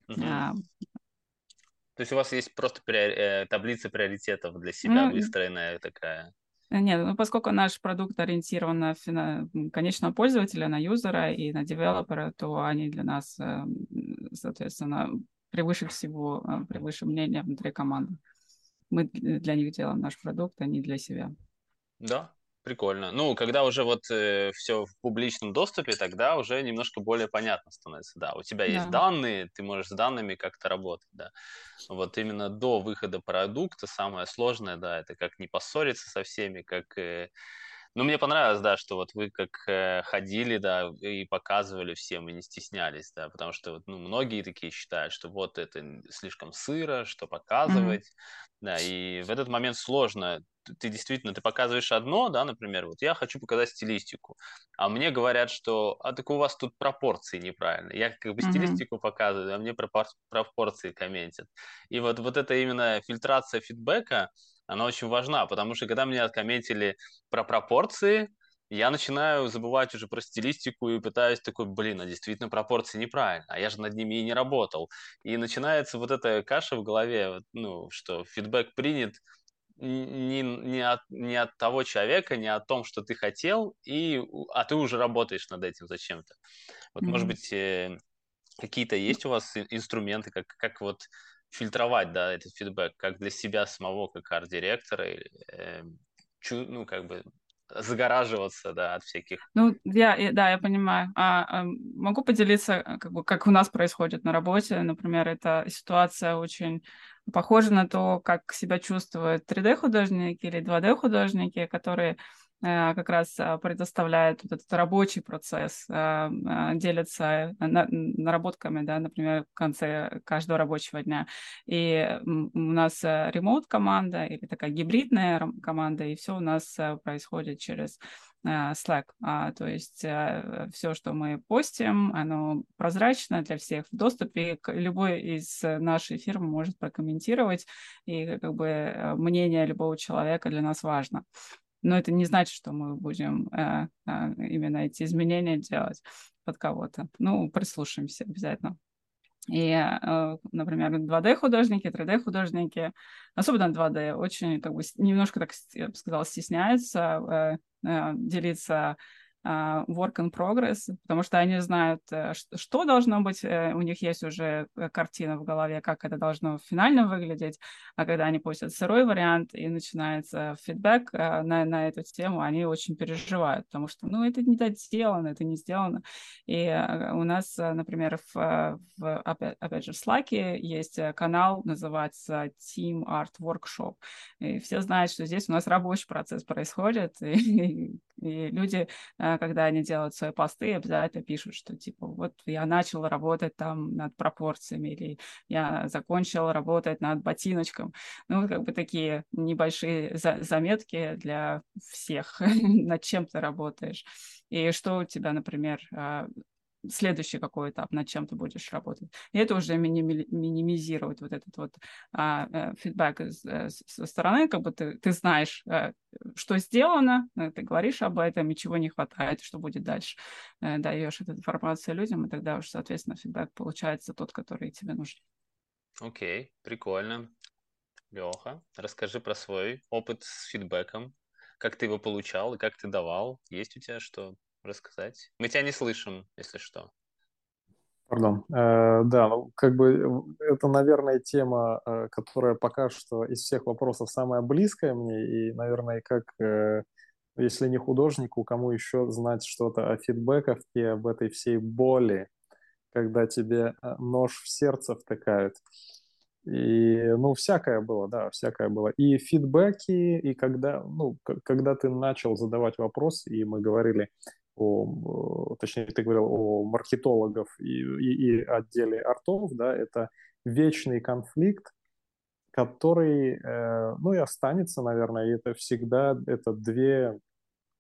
Угу. А, то есть у вас есть просто приори... таблица приоритетов для себя ну, выстроенная такая? Э, нет, ну, поскольку наш продукт ориентирован на фина... конечного пользователя, на юзера и на девелопера, то они для нас, э, соответственно, превыше всего, э, превыше мнения внутри команды. Мы для них делаем наш продукт, а не для себя. Да, Прикольно. Ну, когда уже вот э, все в публичном доступе, тогда уже немножко более понятно становится. Да, у тебя да. есть данные, ты можешь с данными как-то работать, да. Вот именно до выхода продукта самое сложное, да, это как не поссориться со всеми, как... Э... Ну, мне понравилось, да, что вот вы как э, ходили, да, и показывали всем, и не стеснялись, да, потому что вот, ну, многие такие считают, что вот это слишком сыро, что показывать, mm-hmm. да, и в этот момент сложно ты действительно, ты показываешь одно, да, например, вот я хочу показать стилистику, а мне говорят, что, а так у вас тут пропорции неправильные. Я как бы mm-hmm. стилистику показываю, а мне пропор- пропорции комментят. И вот, вот это именно фильтрация фидбэка, она очень важна, потому что когда мне откомментили про пропорции, я начинаю забывать уже про стилистику и пытаюсь такой, блин, а действительно пропорции неправильно, а я же над ними и не работал. И начинается вот эта каша в голове, ну, что фидбэк принят, не, не, от, не от того человека, не о том, что ты хотел, и, а ты уже работаешь над этим зачем-то. Вот, mm-hmm. может быть, э, какие-то есть у вас инструменты, как, как вот фильтровать, да, этот фидбэк, как для себя самого, как арт-директора, э, чу, ну, как бы загораживаться, да, от всяких. Ну, я, да, я понимаю. А, а могу поделиться, э, как бы, как у нас происходит на работе. Например, эта ситуация очень похожа на то, как себя чувствуют 3D-художники или 2D-художники, которые как раз а, предоставляет вот этот рабочий процесс, а, делится наработками, да, например, в конце каждого рабочего дня. И у нас э, ремоут команда или такая гибридная команда, и все у нас э, происходит через Slack. А, то есть все, что мы постим, оно прозрачно для всех в доступе. Любой из нашей фирмы может прокомментировать, и как бы мнение любого человека для нас важно но это не значит, что мы будем э, э, именно эти изменения делать под кого-то. Ну, прислушаемся обязательно. И, э, например, 2D-художники, 3D-художники, особенно 2D, очень как бы немножко, так я бы сказала, стесняются э, э, делиться work in progress, потому что они знают, э, что должно быть, э, у них есть уже э, картина в голове, как это должно финально выглядеть, а когда они постят сырой вариант и начинается фидбэк на, на эту тему, они очень переживают, потому что, ну, это не доделано, это не сделано. И у нас, например, в, в опять, опять же, в Slack есть канал, называется Team Art Workshop, и все знают, что здесь у нас рабочий процесс происходит, и люди когда они делают свои посты, обязательно пишут, что типа вот я начал работать там над пропорциями или я закончил работать над ботиночком. Ну, как бы такие небольшие за заметки для всех, над чем ты работаешь. И что у тебя, например, а, следующий какой этап, над чем ты будешь работать. И это уже миними, минимизирует вот этот вот а, а, фидбэк э, со стороны, как бы ты, ты знаешь, а, что сделано, ты говоришь об этом, и чего не хватает, что будет дальше. Даешь эту информацию людям, и тогда уже, соответственно, фидбэк получается тот, который тебе нужен. Окей, okay, прикольно. Леха, расскажи про свой опыт с фидбэком. Как ты его получал и как ты давал? Есть у тебя что рассказать? Мы тебя не слышим, если что. Пардон. Э, да, ну, как бы это, наверное, тема, э, которая пока что из всех вопросов самая близкая мне, и, наверное, как, э, если не художнику, кому еще знать что-то о фидбэках и об этой всей боли, когда тебе э, нож в сердце втыкают. И, ну, всякое было, да, всякое было. И фидбэки, и когда, ну, когда ты начал задавать вопросы, и мы говорили о, точнее, ты говорил о маркетологов и, и, и отделе артов, да, это вечный конфликт, который, э, ну и останется, наверное, и это всегда, это две,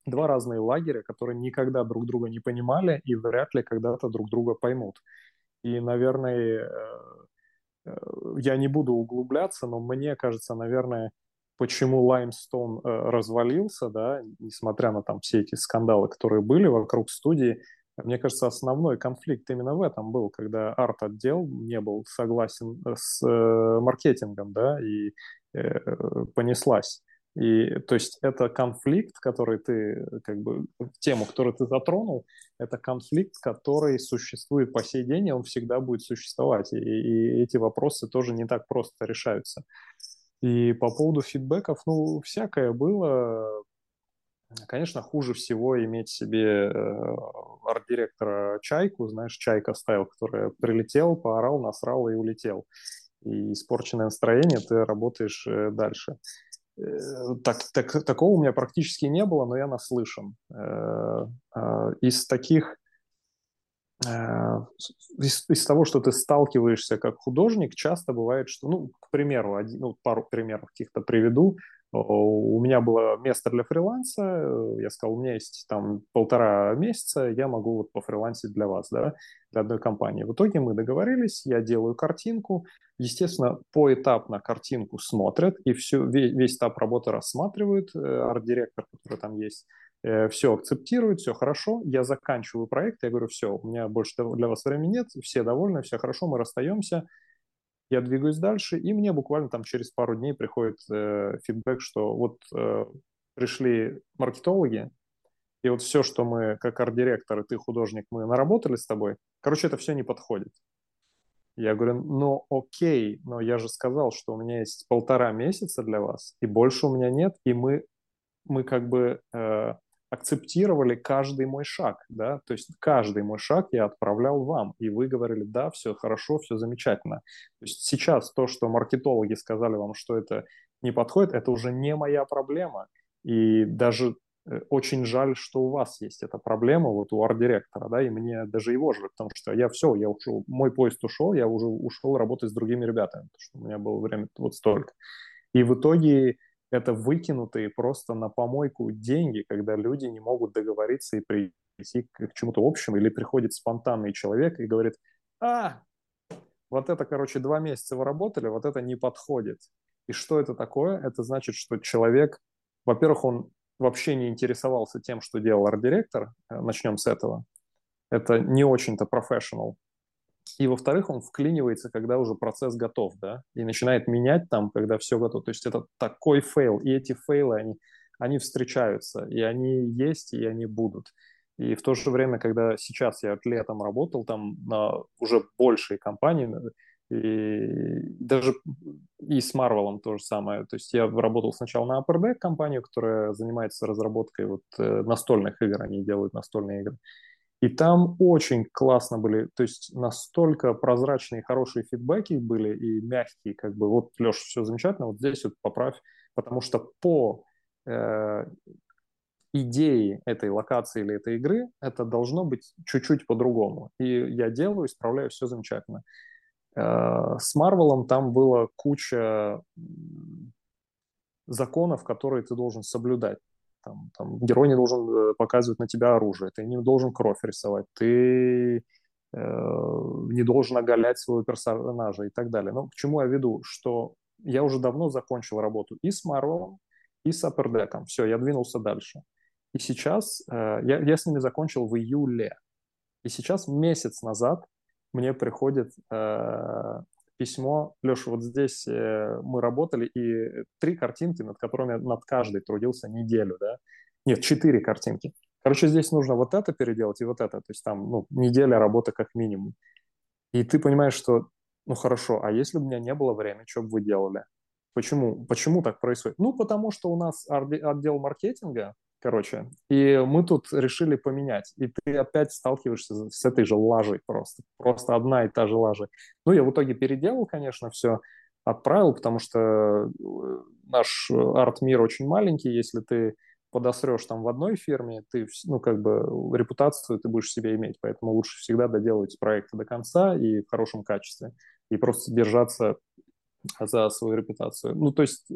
два разные лагеря, которые никогда друг друга не понимали и вряд ли когда-то друг друга поймут. И, наверное, э, э, я не буду углубляться, но мне кажется, наверное, почему Limestone э, развалился, да, несмотря на там все эти скандалы, которые были вокруг студии, мне кажется, основной конфликт именно в этом был, когда арт-отдел не был согласен с э, маркетингом, да, и э, понеслась. И то есть это конфликт, который ты, как бы, тему, которую ты затронул, это конфликт, который существует по сей день, и он всегда будет существовать. И, и эти вопросы тоже не так просто решаются. И по поводу фидбэков, ну, всякое было. Конечно, хуже всего иметь себе э, арт-директора Чайку, знаешь, Чайка стайл, который прилетел, поорал, насрал и улетел. И испорченное настроение, ты работаешь э, дальше. Э, так, так, такого у меня практически не было, но я наслышан. Из таких из, из того, что ты сталкиваешься как художник, часто бывает, что, ну, к примеру, один, ну, пару примеров каких-то приведу. У меня было место для фриланса, э, я сказал, у меня есть там полтора месяца, я могу вот пофрилансить для вас, да, для одной компании. В итоге мы договорились, я делаю картинку, естественно, поэтапно картинку смотрят, и все, весь, весь этап работы рассматривают, э, арт-директор, который там есть, Э, все акцептирует, все хорошо, я заканчиваю проект, я говорю, все, у меня больше для вас времени нет, все довольны, все хорошо, мы расстаемся, я двигаюсь дальше, и мне буквально там через пару дней приходит э, фидбэк, что вот э, пришли маркетологи, и вот все, что мы как арт-директор, и ты художник, мы наработали с тобой, короче, это все не подходит. Я говорю, ну окей, но я же сказал, что у меня есть полтора месяца для вас, и больше у меня нет, и мы мы как бы э, акцептировали каждый мой шаг, да, то есть каждый мой шаг я отправлял вам, и вы говорили, да, все хорошо, все замечательно. То есть сейчас то, что маркетологи сказали вам, что это не подходит, это уже не моя проблема. И даже э, очень жаль, что у вас есть эта проблема, вот у арт-директора, да, и мне даже его жаль, потому что я все, я ушел, мой поезд ушел, я уже ушел работать с другими ребятами, потому что у меня было время вот столько. И в итоге это выкинутые просто на помойку деньги, когда люди не могут договориться и прийти к чему-то общему, или приходит спонтанный человек и говорит, а, вот это, короче, два месяца вы работали, вот это не подходит. И что это такое? Это значит, что человек, во-первых, он вообще не интересовался тем, что делал арт-директор, э, начнем с этого. Это не очень-то профессионал. И, во-вторых, он вклинивается, когда уже процесс готов, да, и начинает менять там, когда все готово. То есть это такой фейл, и эти фейлы, они, они встречаются, и они есть, и они будут. И в то же время, когда сейчас я летом работал там на уже большей компании, и даже и с Marvel то же самое. То есть я работал сначала на Upper Deck компанию, которая занимается разработкой вот э, настольных игр, они делают настольные игры. И там очень классно были, то есть настолько прозрачные, хорошие фидбэки были и мягкие, как бы, вот, Леша, все замечательно, вот здесь вот поправь, потому что по э, идее этой локации или этой игры это должно быть чуть-чуть по-другому. И я делаю, исправляю, все замечательно. Э, с Марвелом там было куча законов, которые ты должен соблюдать. Там, там, герой не должен э, показывать на тебя оружие, ты не должен кровь рисовать, ты э, не должен оголять своего персонажа и так далее. Но к чему я веду? Что я уже давно закончил работу и с Марвелом, и с Аппердеком. Все, я двинулся дальше. И сейчас э, я, я с ними закончил в июле. И сейчас месяц назад мне приходит э, письмо, Леша, вот здесь э, мы работали, и три картинки, над которыми над каждой трудился неделю, да? Нет, четыре картинки. Короче, здесь нужно вот это переделать и вот это. То есть там, ну, неделя работы как минимум. И ты понимаешь, что, ну, хорошо, а если бы у меня не было времени, что бы вы делали? Почему? Почему так происходит? Ну, потому что у нас отдел маркетинга, короче. И мы тут решили поменять. И ты опять сталкиваешься с этой же лажей просто. Просто одна и та же лажа. Ну, я в итоге переделал, конечно, все, отправил, потому что э, наш арт-мир очень маленький. Если ты подосрешь там в одной фирме, ты, ну, как бы репутацию ты будешь себе иметь. Поэтому лучше всегда доделывать проекты до конца и в хорошем качестве. И просто держаться за свою репутацию. Ну, то есть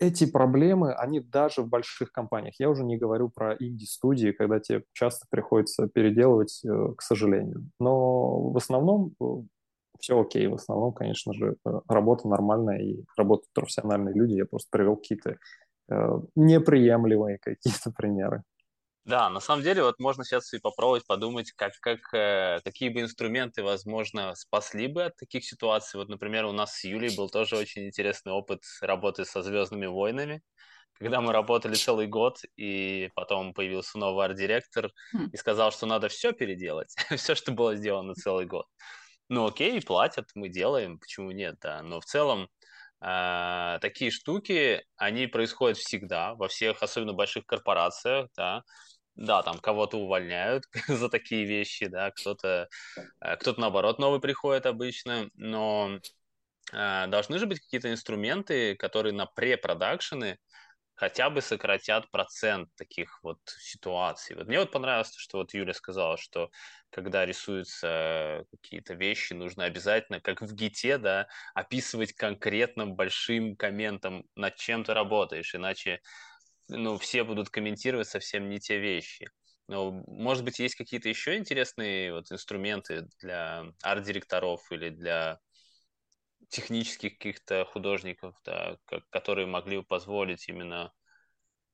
эти проблемы, они даже в больших компаниях. Я уже не говорю про инди-студии, когда тебе часто приходится переделывать, э, к сожалению. Но в основном э, все окей. В основном, конечно же, э, работа нормальная и работают профессиональные люди. Я просто привел какие-то неприемлемые какие-то примеры. Да, на самом деле, вот можно сейчас и попробовать подумать, как, как, э, какие бы инструменты, возможно, спасли бы от таких ситуаций. Вот, например, у нас с Юлей был тоже очень интересный опыт работы со «Звездными войнами», когда мы работали целый год, и потом появился новый арт-директор хм. и сказал, что надо все переделать, все, что было сделано целый год. Ну окей, платят, мы делаем, почему нет, да. Но в целом э, такие штуки, они происходят всегда, во всех, особенно больших корпорациях, да, да, там кого-то увольняют за такие вещи, да, кто-то, э, кто-то наоборот новый приходит обычно, но э, должны же быть какие-то инструменты, которые на препродакшены хотя бы сократят процент таких вот ситуаций. Вот мне вот понравилось, что вот Юля сказала, что когда рисуются какие-то вещи, нужно обязательно, как в гите, да, описывать конкретным большим комментом, над чем ты работаешь, иначе ну, все будут комментировать совсем не те вещи. Но, может быть, есть какие-то еще интересные вот инструменты для арт-директоров или для технических каких-то художников, да, которые могли бы позволить именно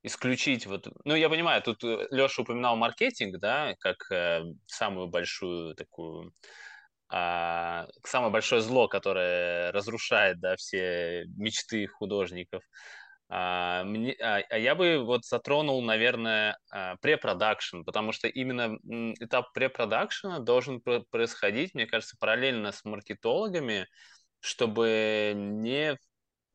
исключить вот, ну я понимаю, тут э, Леша упоминал маркетинг, да, как э, самую большую такую а, самое большое зло, которое разрушает, да, все мечты художников. А, мне, а, а я бы вот затронул, наверное, а, препродакшн, потому что именно этап препродакшена должен происходить, мне кажется, параллельно с маркетологами, чтобы не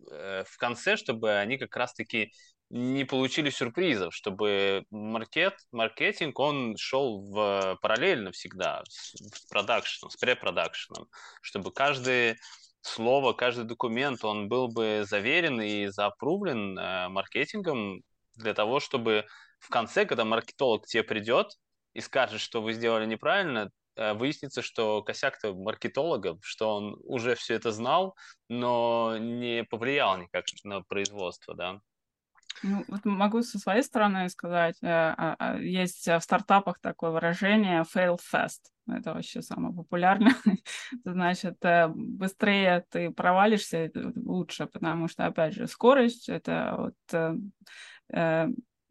э, в конце, чтобы они как раз-таки не получили сюрпризов, чтобы маркет, маркетинг, он шел в, параллельно всегда с, продакшеном, с препродакшеном, чтобы каждый слово, каждый документ, он был бы заверен и заапрувлен э, маркетингом для того, чтобы в конце, когда маркетолог к тебе придет и скажет, что вы сделали неправильно, э, выяснится, что косяк-то маркетолога, что он уже все это знал, но не повлиял никак на производство, да. Ну, вот могу со своей стороны сказать, э, а, а, есть в стартапах такое выражение fail fast. Это вообще самое популярное. Значит, э, быстрее ты провалишься, лучше, потому что, опять же, скорость — это вот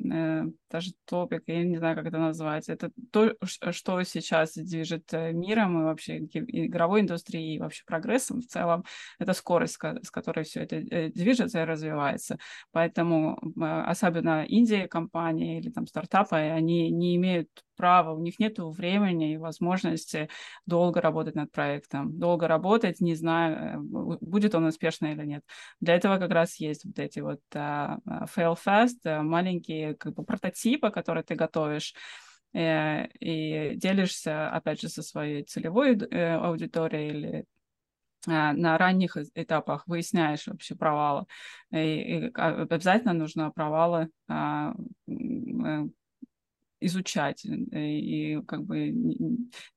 даже топик, я не знаю, как это назвать. Это то, что сейчас движет э, миром и вообще игровой индустрией, и вообще прогрессом в целом. Это скорость, с которой все это э, движется и развивается. Поэтому особенно Индия компании или там стартапы, они не имеют права, у них нет времени и возможности долго работать над проектом, долго работать, не зная, э, будет он успешный или нет. Для этого как раз есть вот эти вот uh, fail fast, маленькие как бы прототипы который ты готовишь, э, и делишься, опять же, со своей целевой э, аудиторией или э, на ранних этапах выясняешь вообще провалы. И, и обязательно нужно провалы а, изучать. И, как бы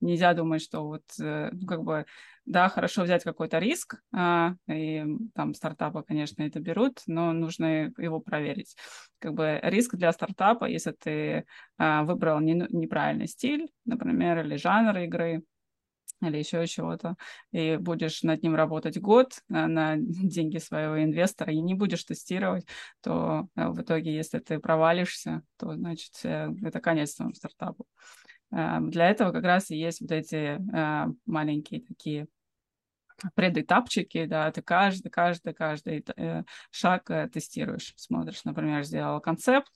нельзя думать, что вот ну, как бы да, хорошо взять какой-то риск, а, и там стартапы, конечно, это берут, но нужно его проверить. Как бы риск для стартапа, если ты а, выбрал не, неправильный стиль, например, или жанр игры, или еще чего-то, и будешь над ним работать год на, на деньги своего инвестора и не будешь тестировать, то а, в итоге, если ты провалишься, то, значит, э, это конец твоему стартапу. Для этого как раз и есть вот эти э, маленькие такие предэтапчики, да, ты каждый, каждый, каждый э, шаг э, тестируешь, смотришь, например, сделал концепт,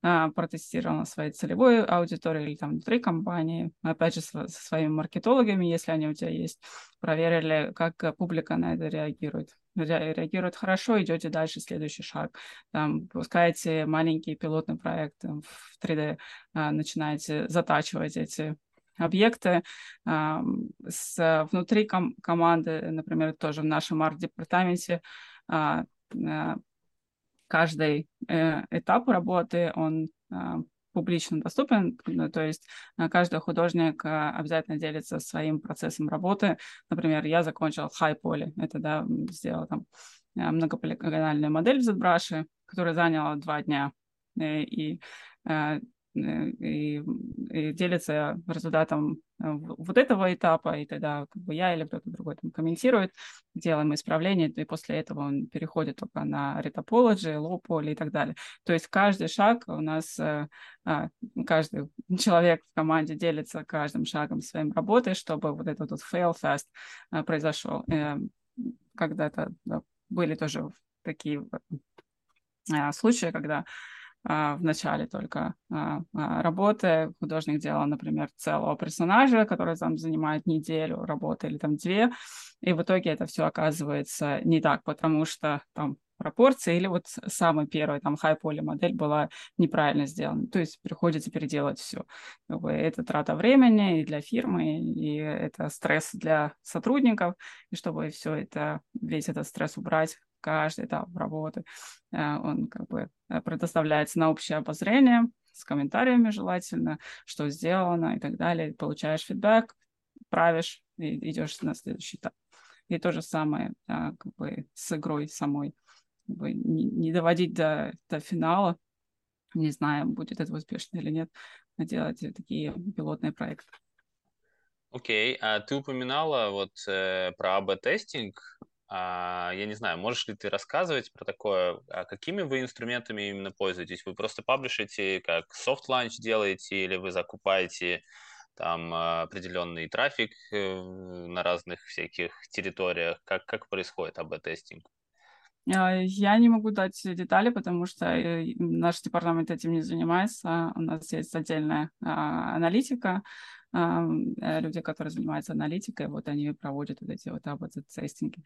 протестировал на своей целевой аудитории или там внутри компании, опять же, со своими маркетологами, если они у тебя есть, проверили, как публика на это реагирует. Реагирует хорошо, идете дальше, следующий шаг. Там, пускаете маленький пилотный проект в 3D, а, начинаете затачивать эти объекты с, внутри ком- команды, например, тоже в нашем арт-департаменте а, каждый э, этап работы, он э, публично доступен, ну, то есть э, каждый художник обязательно делится своим процессом работы. Например, я закончил poly, это да, сделал там многополигональную модель в ZBrush, которая заняла два дня. И Э, и, и делится результатом э, вот этого этапа, и тогда как бы я или кто-то другой там комментирует, делаем исправление, и после этого он переходит только на ретопологи, low-poly и так далее. То есть каждый шаг у нас, э, а, каждый человек в команде делится каждым шагом своим работой, чтобы вот этот вот fail fast произошел. Когда-то были тоже такие случаи, когда в начале только а, а, работы. Художник делал, например, целого персонажа, который там занимает неделю работы или там две, и в итоге это все оказывается не так, потому что там пропорции или вот самый первый там хай-поли модель была неправильно сделана. То есть приходится переделать все. Это трата времени и для фирмы, и это стресс для сотрудников. И чтобы все это, весь этот стресс убрать, каждый этап работы, э, он как бы э, предоставляется на общее обозрение с комментариями желательно, что сделано и так далее. Получаешь фидбэк, правишь и идешь на следующий этап. И то же самое как бы с игрой самой. Как бы не, не доводить до, до финала, не знаю, будет это успешно или нет, а делать такие пилотные проекты. Окей, okay. а ты упоминала вот э, про АБ-тестинг. А, я не знаю, можешь ли ты рассказывать про такое, а какими вы инструментами именно пользуетесь? Вы просто паблишите, как soft launch делаете, или вы закупаете там определенный трафик э, на разных всяких территориях? Как, как происходит АБ-тестинг? А, я не могу дать детали, потому что э, наш департамент этим не занимается. У нас есть отдельная аналитика, люди, которые занимаются аналитикой, вот они проводят вот эти вот АБЦ-тестинги.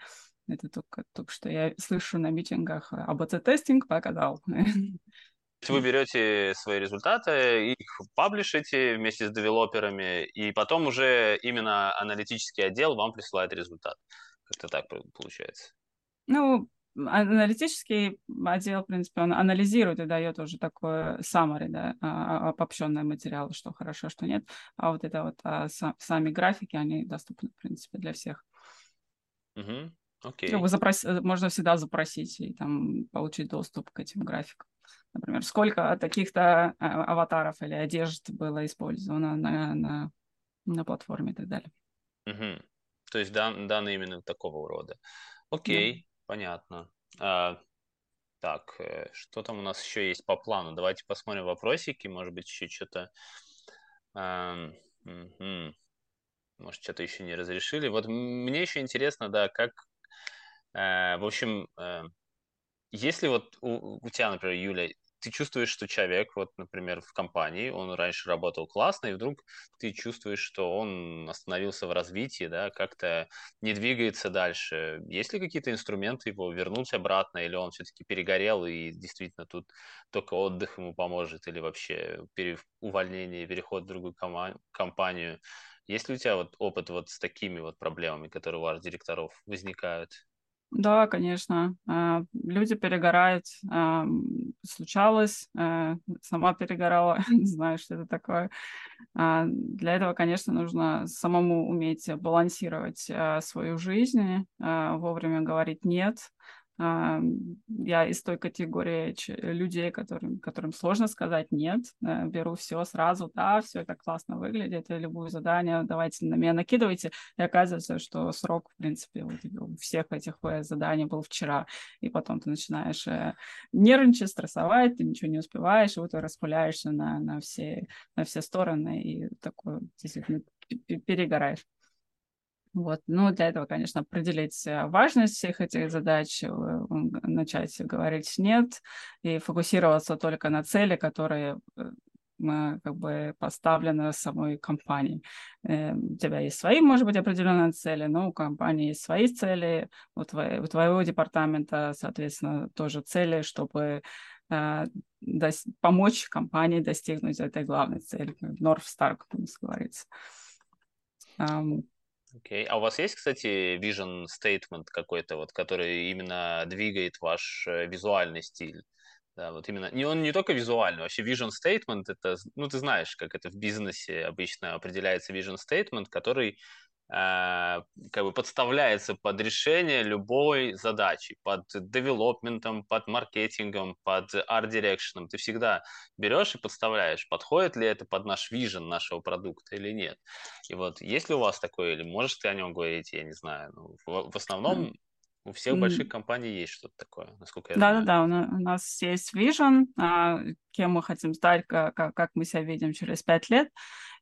Это только, только что я слышу на митингах, АБЦ-тестинг показал. Вы берете свои результаты, их паблишите вместе с девелоперами, и потом уже именно аналитический отдел вам присылает результат. Как-то так получается. Ну, аналитический отдел, в принципе, он анализирует и дает уже такое summary, да, а, а, обобщенный материал, что хорошо, что нет. А вот это вот а, сами графики, они доступны, в принципе, для всех. Угу. Окей. Okay. Запрос... Можно всегда запросить и там получить доступ к этим графикам. Например, сколько таких-то аватаров или одежд было использовано на, на, на платформе и так далее. Угу. То есть дан, данные именно такого рода. Окей. Да. Понятно. А, так, э, что там у нас еще есть по плану? Давайте посмотрим вопросики, может быть, еще что-то... А, угу. Может, что-то еще не разрешили. Вот мне еще интересно, да, как... Э, в общем, э, если вот у, у тебя, например, Юля, ты чувствуешь, что человек, вот, например, в компании, он раньше работал классно, и вдруг ты чувствуешь, что он остановился в развитии, да, как-то не двигается дальше. Есть ли какие-то инструменты его вернуть обратно, или он все-таки перегорел, и действительно тут только отдых ему поможет, или вообще пере... увольнение, переход в другую кома... компанию? Есть ли у тебя вот опыт вот с такими вот проблемами, которые у вас директоров возникают? Да, конечно. А, люди перегорают. А, случалось, а, сама перегорала, не знаю, что это такое. Для этого, конечно, нужно самому уметь балансировать свою жизнь, вовремя говорить «нет», я из той категории людей, которым, которым сложно сказать нет, э, беру все сразу, да, все это классно выглядит, и любое задание давайте на меня накидывайте, и оказывается, что срок, в принципе, вот у всех этих э, заданий был вчера, и потом ты начинаешь э, нервничать, стрессовать, ты ничего не успеваешь, и вот ты распыляешься на, на, все, на все стороны, и такой действительно перегораешь. Вот. Ну, для этого, конечно, определить э, важность всех этих задач, э, начать говорить «нет» и фокусироваться только на цели, которые э, как бы поставлены самой компанией. У тебя есть свои, может быть, определенные цели, но у компании есть свои цели, у, твоего, у твоего департамента, соответственно, тоже цели, чтобы помочь компании достигнуть этой главной цели, North Star, как говорится. Окей. Okay. А у вас есть, кстати, vision statement какой-то, вот, который именно двигает ваш э, визуальный стиль? Да, вот именно. Не, он не только визуальный, вообще vision statement это, ну, ты знаешь, как это в бизнесе обычно определяется vision statement, который как бы подставляется под решение любой задачи, под девелопментом, под маркетингом, под арт-дирекшеном. Ты всегда берешь и подставляешь, подходит ли это под наш вижен нашего продукта или нет. И вот есть ли у вас такое, или можешь ты о нем говорить, я не знаю. Ну, в, в основном у всех больших компаний есть что-то такое, насколько я да, знаю. Да-да-да, у нас есть vision, а, кем мы хотим стать, как, как мы себя видим через пять лет.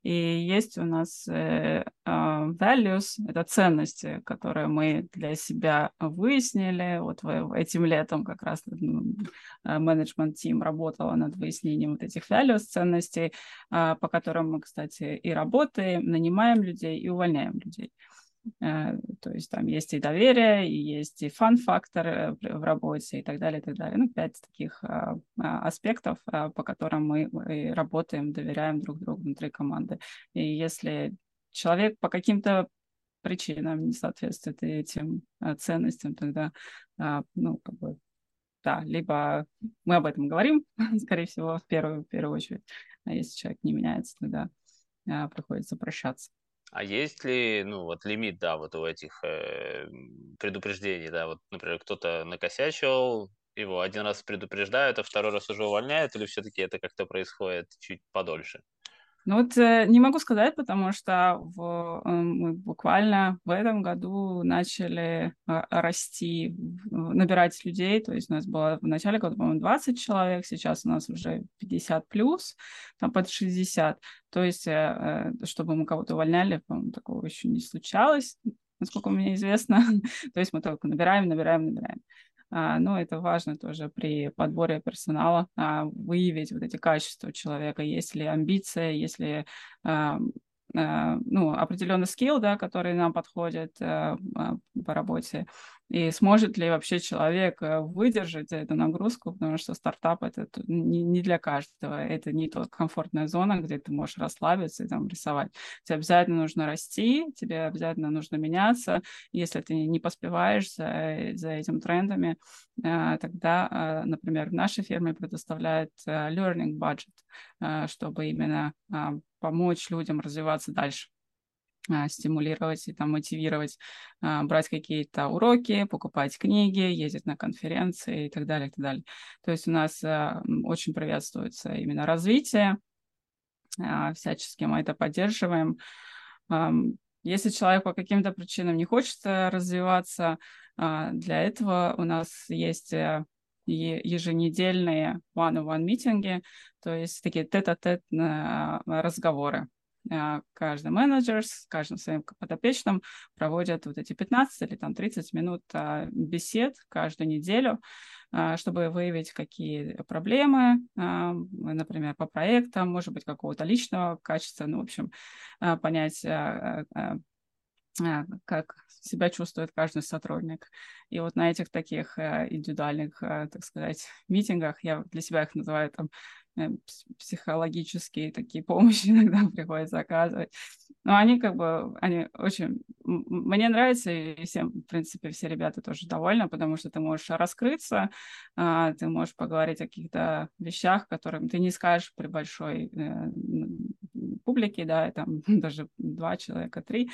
И есть у нас э, э, values, это ценности, которые мы для себя выяснили. Вот этим летом как раз менеджмент тим работала над выяснением вот этих values, ценностей, э, по которым мы, кстати, и работаем, нанимаем людей и увольняем людей. Э, то есть там есть и доверие, и есть и фан-фактор э, в работе и так далее, и так далее. Ну, пять таких а, а, аспектов, а, по которым мы работаем, доверяем друг другу внутри команды. И если человек по каким-то причинам не соответствует этим ценностям, тогда, ну, как бы, да, либо мы об этом говорим, скорее всего, в первую, в первую очередь, а если человек не меняется, тогда приходится прощаться. А есть ли, ну, вот лимит, да, вот у этих э, предупреждений, да, вот, например, кто-то накосячил, его один раз предупреждают, а второй раз уже увольняют, или все-таки это как-то происходит чуть подольше? Ну вот э, не могу сказать, потому что в, э, мы буквально в этом году начали э, расти, набирать людей. То есть у нас было в начале года, по-моему, 20 человек, сейчас у нас уже 50 плюс, там под 60. То есть, чтобы мы кого-то увольняли, по-моему, такого еще не случалось, насколько мне известно. То есть мы только набираем, набираем, набираем. А, но это важно тоже при подборе персонала, а, выявить вот эти качества человека, есть ли амбиция, есть ли ну, определенный скилл, да, который нам подходит по работе, и сможет ли вообще человек э, выдержать эту нагрузку, потому что стартап это не, для каждого, это не только комфортная зона, где ты можешь расслабиться и там рисовать. Тебе обязательно нужно расти, тебе обязательно нужно меняться. Если ты не поспеваешь за, за этим трендами, э, тогда, э, например, в нашей фирме предоставляют learning budget, чтобы именно помочь людям развиваться дальше. А, стимулировать и там мотивировать, а, брать какие-то уроки, покупать книги, ездить на конференции и так далее, и так далее. То есть у нас а, очень приветствуется именно развитие, всячески мы это поддерживаем. Если человек по каким-то причинам не хочет э, развиваться, для этого у нас есть э, еженедельные one-on-one митинги, то есть такие тет-а-тет -тет разговоры. А, каждый менеджер с каждым своим подопечным проводят вот эти 15 или там 30 минут а, бесед каждую неделю, а, чтобы выявить, какие проблемы, например, по проектам, может быть, какого-то личного качества, ну, в общем, понять, как себя чувствует каждый сотрудник. И вот на этих таких индивидуальных, так сказать, митингах, я для себя их называю там психологические такие помощи иногда приходится оказывать. Но они как бы, они очень... Мне нравится, и всем, в принципе, все ребята тоже довольны, потому что ты можешь раскрыться, а, ты можешь поговорить о каких-то вещах, которым ты не скажешь при большой э, публике, да, там даже два человека, три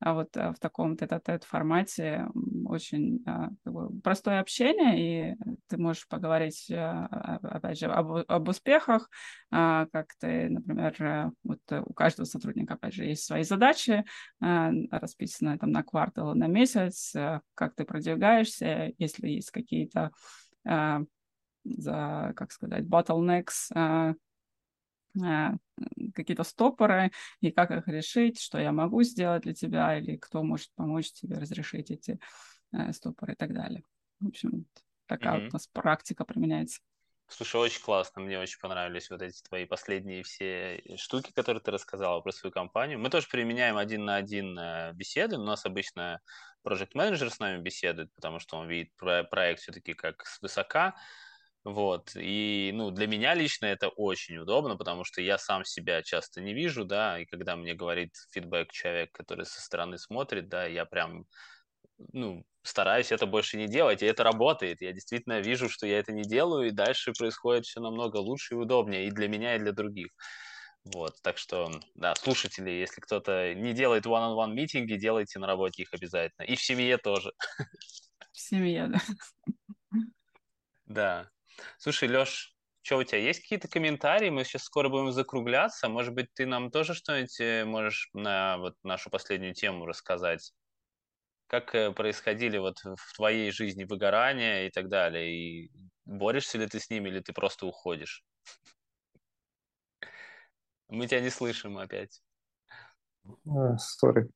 а вот э, в таком тет-а-тет формате очень бы, простое общение, и ты можешь поговорить, а, опять же, об, об успехах, а, как ты, например, э, вот у каждого сотрудника, опять же, есть свои задачи, расписанные там на квартал, на месяц, э, как ты продвигаешься, если есть какие-то как сказать, bottlenecks, Э, какие-то стопоры и как их решить, что я могу сделать для тебя или кто может помочь тебе разрешить эти э, стопоры и так далее. В общем, такая mm-hmm. вот у нас практика применяется. Слушай, очень классно, мне очень понравились вот эти твои последние все штуки, которые ты рассказала про свою компанию. Мы тоже применяем один на один э, беседы, у нас обычно проект менеджер с нами беседует, потому что он видит проект все-таки как свысока, вот, и, ну, для меня лично это очень удобно, потому что я сам себя часто не вижу, да, и когда мне говорит фидбэк человек, который со стороны смотрит, да, я прям, ну, стараюсь это больше не делать, и это работает. Я действительно вижу, что я это не делаю, и дальше происходит все намного лучше и удобнее и для меня, и для других. Вот, так что, да, слушатели, если кто-то не делает one-on-one митинги, делайте на работе их обязательно. И в семье тоже. В семье, да. Да. Слушай, Леш, что у тебя есть какие-то комментарии? Мы сейчас скоро будем закругляться. Может быть, ты нам тоже что-нибудь э, можешь на вот нашу последнюю тему рассказать? Как э, происходили вот в твоей жизни выгорания и так далее? И борешься ли ты с ними, или ты просто уходишь? Мы тебя не слышим опять. Сори.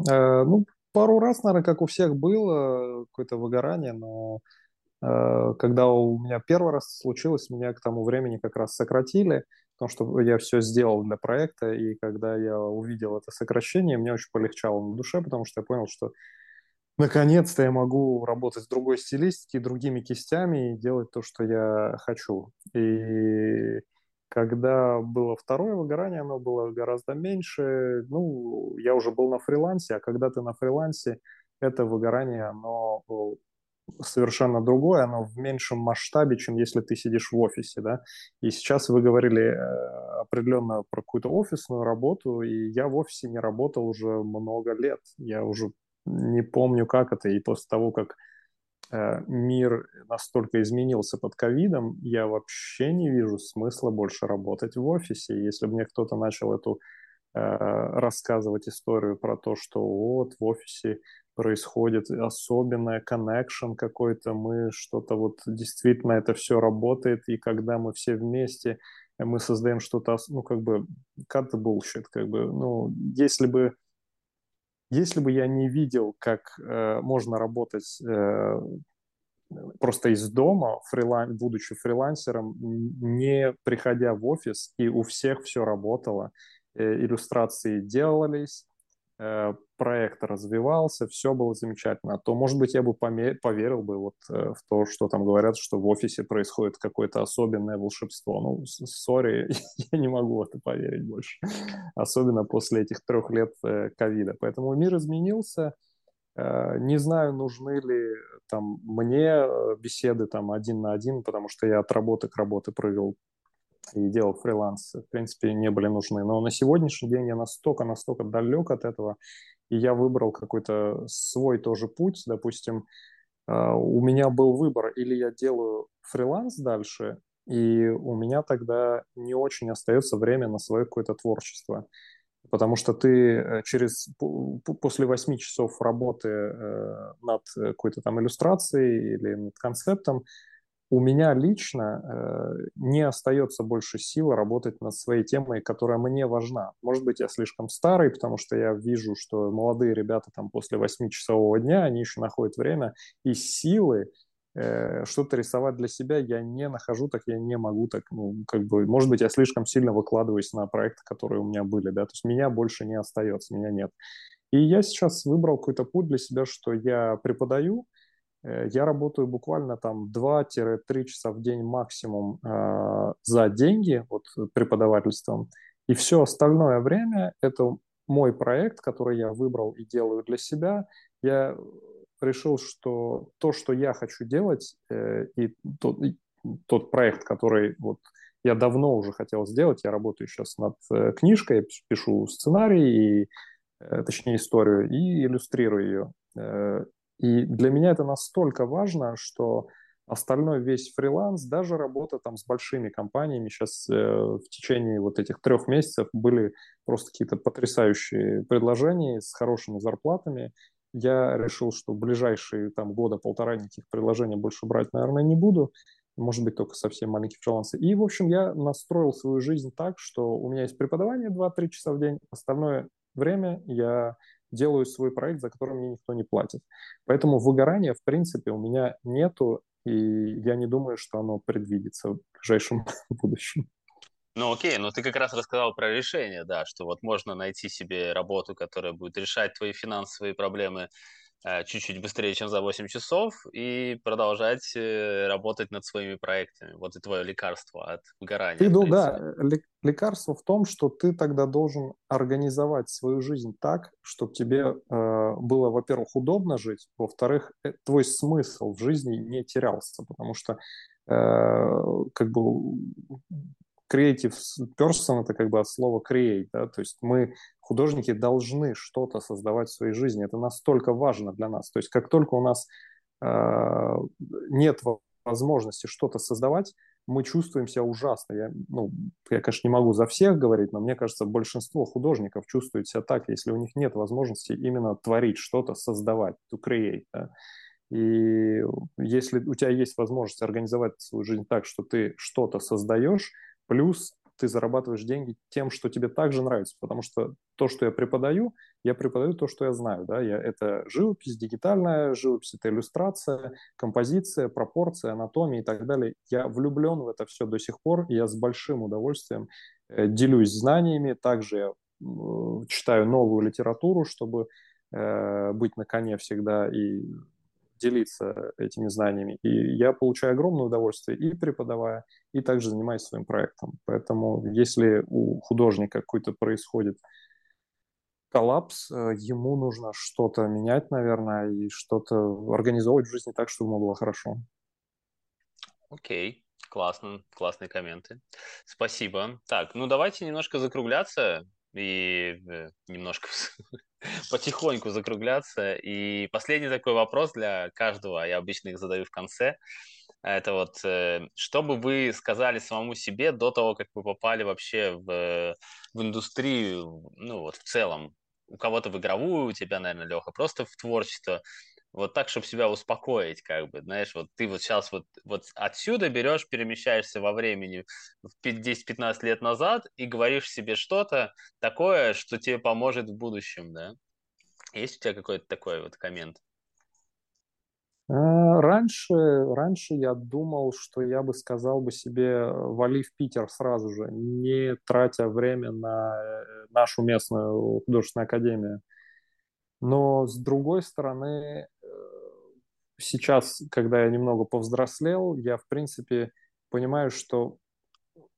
Uh, ну, пару раз, наверное, как у всех было какое-то выгорание, но Э, когда у меня первый раз случилось, меня к тому времени как раз сократили, потому что я все сделал для проекта, и когда я увидел это сокращение, мне очень полегчало на душе, потому что я понял, что наконец-то я могу работать в другой стилистике, другими кистями и делать то, что я хочу. И когда было второе выгорание, оно было гораздо меньше. Ну, я уже был на фрилансе, а когда ты на фрилансе, это выгорание, оно совершенно другое, оно в меньшем масштабе, чем если ты сидишь в офисе, да. И сейчас вы говорили э, определенно про какую-то офисную работу, и я в офисе не работал уже много лет. Я уже не помню, как это, и после того, как э, мир настолько изменился под ковидом, я вообще не вижу смысла больше работать в офисе. Если бы мне кто-то начал эту э, рассказывать историю про то, что вот в офисе происходит особенная connection какой-то, мы что-то вот действительно это все работает, и когда мы все вместе, э, мы создаем что-то, ну, как бы, cut the bullshit, как бы, ну, если бы если бы я не видел, как э, можно работать э, просто из дома, фрилан, будучи фрилансером, не приходя в офис, и у всех все работало, иллюстрации делались, Э, проект развивался, все было замечательно, то, может быть, я бы поверил бы вот э, в то, что там говорят, что в офисе происходит какое-то особенное волшебство. Ну, сори, я не могу в это поверить больше, особенно после этих трех лет э, ковида. Поэтому мир изменился. Не знаю, нужны ли там мне беседы там один на один, потому что я от работы к работе провел и делал фриланс, в принципе, не были нужны. Но на сегодняшний день я настолько-настолько далек от этого, и я выбрал какой-то свой тоже путь. Допустим, а, у меня был выбор, или я делаю фриланс дальше, и у меня тогда не очень остается время на свое какое-то творчество. Потому что ты э, через после восьми часов работы э, над какой-то там иллюстрацией или над концептом у меня лично э, не остается больше сил работать над своей темой, которая мне важна. Может быть, я слишком старый, потому что я вижу, что молодые ребята там после 8-часового дня, они еще находят время и силы э, что-то рисовать для себя я не нахожу, так я не могу так, ну, как бы, может быть, я слишком сильно выкладываюсь на проекты, которые у меня были, да, то есть меня больше не остается, меня нет. И я сейчас выбрал какой-то путь для себя, что я преподаю, я работаю буквально там 2-3 часа в день максимум э, за деньги, вот преподавательством. И все остальное время это мой проект, который я выбрал и делаю для себя. Я решил, что то, что я хочу делать, э, и тот, и тот проект, который вот я давно уже хотел сделать, я работаю сейчас над э, книжкой, пишу сценарий, и, э, точнее историю, и иллюстрирую ее. И для меня это настолько важно, что остальной весь фриланс, даже работа там с большими компаниями сейчас э, в течение вот этих трех месяцев были просто какие-то потрясающие предложения с хорошими зарплатами. Я решил, что в ближайшие там года полтора никаких предложений больше брать, наверное, не буду. Может быть, только совсем маленькие фрилансы. И, в общем, я настроил свою жизнь так, что у меня есть преподавание 2-3 часа в день, остальное время я делаю свой проект, за который мне никто не платит. Поэтому выгорания, в принципе, у меня нету, и я не думаю, что оно предвидится в ближайшем будущем. Ну окей, но ты как раз рассказал про решение, да, что вот можно найти себе работу, которая будет решать твои финансовые проблемы чуть-чуть быстрее, чем за 8 часов, и продолжать э, работать над своими проектами. Вот и твое лекарство от выгорания. Ты, да, лекарство в том, что ты тогда должен организовать свою жизнь так, чтобы тебе э, было, во-первых, удобно жить, во-вторых, э, твой смысл в жизни не терялся, потому что э, как бы creative person это как бы от слова create, да, то есть мы художники должны что-то создавать в своей жизни. Это настолько важно для нас. То есть как только у нас э, нет возможности что-то создавать, мы чувствуем себя ужасно. Я, ну, я, конечно, не могу за всех говорить, но мне кажется, большинство художников чувствуют себя так, если у них нет возможности именно творить что-то, создавать, to create. Да? И если у тебя есть возможность организовать свою жизнь так, что ты что-то создаешь, плюс ты зарабатываешь деньги тем, что тебе также нравится, потому что то, что я преподаю, я преподаю то, что я знаю, да, я, это живопись, дигитальная живопись, это иллюстрация, композиция, пропорция, анатомия и так далее. Я влюблен в это все до сих пор, и я с большим удовольствием э, делюсь знаниями, также я читаю новую литературу, чтобы э, быть на коне всегда и делиться этими знаниями. И я получаю огромное удовольствие и преподавая, и также занимаюсь своим проектом. Поэтому если у художника какой-то происходит коллапс, э, ему нужно что-то менять, наверное, и что-то организовывать в жизни так, чтобы ему было хорошо. Окей, классно, классные комменты. Спасибо. Так, ну давайте немножко закругляться и э, немножко потихоньку закругляться. И последний такой вопрос для каждого, я обычно их задаю в конце. Это вот, э, что бы вы сказали самому себе до того, как вы попали вообще в, в индустрию, ну вот в целом, у кого-то в игровую, у тебя, наверное, Леха, просто в творчество, вот так, чтобы себя успокоить, как бы, знаешь, вот ты вот сейчас вот, вот отсюда берешь, перемещаешься во времени в 10-15 лет назад и говоришь себе что-то такое, что тебе поможет в будущем, да? Есть у тебя какой-то такой вот коммент? А, раньше, раньше я думал, что я бы сказал бы себе, вали в Питер сразу же, не тратя время на э, нашу местную художественную академию. Но с другой стороны, э, сейчас, когда я немного повзрослел, я, в принципе, понимаю, что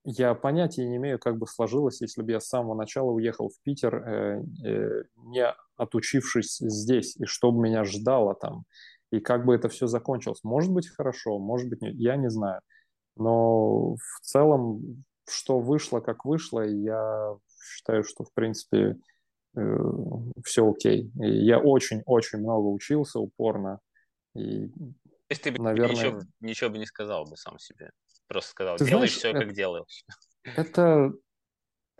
я понятия не имею, как бы сложилось, если бы я с самого начала уехал в Питер, э, э, не отучившись здесь, и что бы меня ждало там и как бы это все закончилось. Может быть хорошо, может быть нет, я не знаю. Но в целом, что вышло, как вышло, я считаю, что в принципе э, все окей. И я очень-очень много учился упорно. И, То есть ты бы наверное... ничего, ничего бы не сказал бы сам себе? Просто сказал, ты делай знаешь, все, это, как делаешь. Это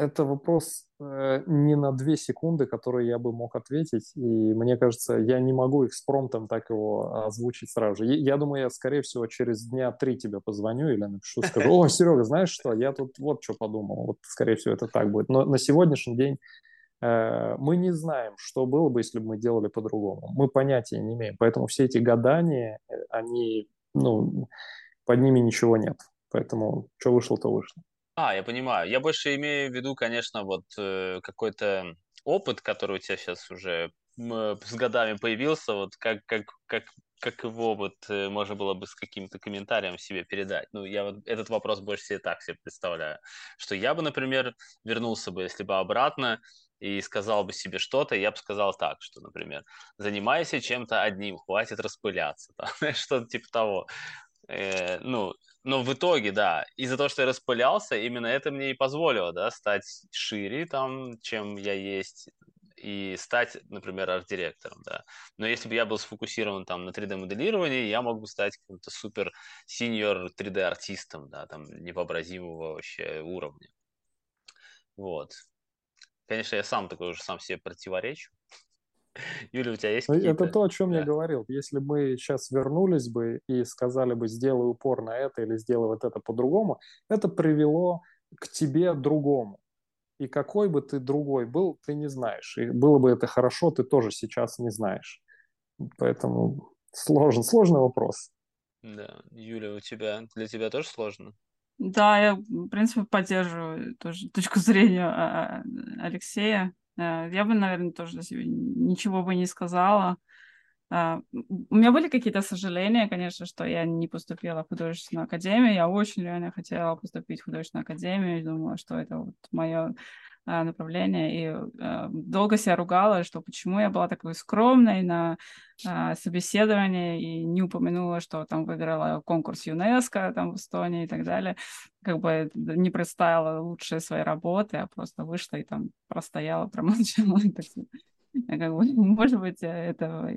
это вопрос э, не на две секунды, которые я бы мог ответить, и мне кажется, я не могу экспромтом так его озвучить сразу же. Я, я думаю, я, скорее всего, через дня три тебе позвоню или напишу, скажу, о, Серега, знаешь что, я тут вот что подумал, вот, скорее всего, это так будет. Но на сегодняшний день мы не знаем, что было бы, если бы мы делали по-другому. Мы понятия не имеем, поэтому все эти гадания, э, они, ну, под ними ничего нет. Поэтому что вышло, то вышло. А, я понимаю. Я больше имею в виду, конечно, вот э, какой-то опыт, который у тебя сейчас уже э, с годами появился, вот как, как, как, как его вот э, можно было бы с каким-то комментарием себе передать. Ну, я вот этот вопрос больше себе так себе представляю, что я бы, например, вернулся бы, если бы обратно, и сказал бы себе что-то, я бы сказал так, что, например, занимайся чем-то одним, хватит распыляться, что-то типа того. Э, ну, но в итоге, да, из-за того, что я распылялся, именно это мне и позволило, да, стать шире там, чем я есть, и стать, например, арт-директором, да. Но если бы я был сфокусирован там на 3D-моделировании, я мог бы стать каким-то супер синьор 3D-артистом, да, там, невообразимого вообще уровня. Вот. Конечно, я сам такой уже сам себе противоречу, Юля, у тебя есть ну, какие-то? Это то, о чем да. я говорил. Если мы сейчас вернулись бы и сказали бы, сделай упор на это или сделай вот это по-другому, это привело к тебе другому. И какой бы ты другой был, ты не знаешь. И было бы это хорошо, ты тоже сейчас не знаешь. Поэтому сложен, сложный вопрос. Да, Юля, у тебя для тебя тоже сложно? Да, я, в принципе, поддерживаю тоже точку зрения а, а, Алексея. Э, я бы, наверное, тоже ничего бы не сказала. Uh, у меня были какие-то сожаления, конечно, что я не поступила в художественную академию. Я очень реально хотела поступить в художественную академию. Думала, что это вот мое направление. И uh, долго себя ругала, что почему я была такой скромной на собеседовании и не упомянула, что там выиграла конкурс ЮНЕСКО там в Эстонии и так далее. Как бы не представила лучшие свои работы, а просто вышла и там простояла, промолчала. Как бы, может быть, это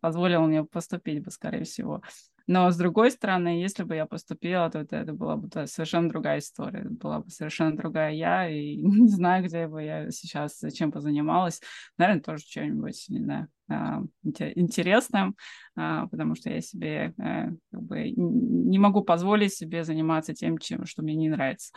позволило мне поступить бы, скорее всего. Но с другой стороны, если бы я поступила, то это, это была бы совершенно другая история, была бы совершенно другая я, и не знаю, где бы я сейчас чем позанималась. Наверное, тоже чем-нибудь, не знаю, а, интересным, а, потому что я себе э, как бы не могу позволить себе заниматься тем, чем, что мне не нравится.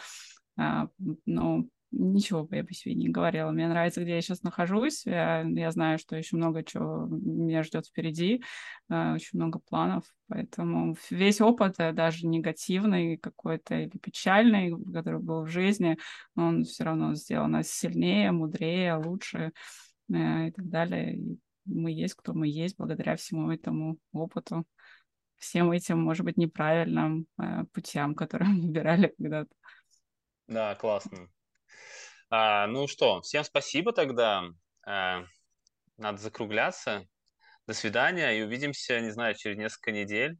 А, ну, ничего бы я бы себе не говорила. Мне нравится, где я сейчас нахожусь. Я, я знаю, что еще много чего меня ждет впереди, э, очень много планов. Поэтому весь опыт, э, даже негативный какой-то или печальный, который был в жизни, он все равно сделал нас сильнее, мудрее, лучше э, и так далее. Мы есть, кто мы есть, благодаря всему этому опыту всем этим, может быть, неправильным путям, которые мы выбирали когда-то. Да, классно. А, ну что, всем спасибо тогда. А, надо закругляться. До свидания и увидимся, не знаю, через несколько недель.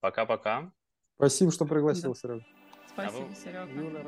Пока-пока. Спасибо, что пригласил, да. Серега. Спасибо, Серега. Юля,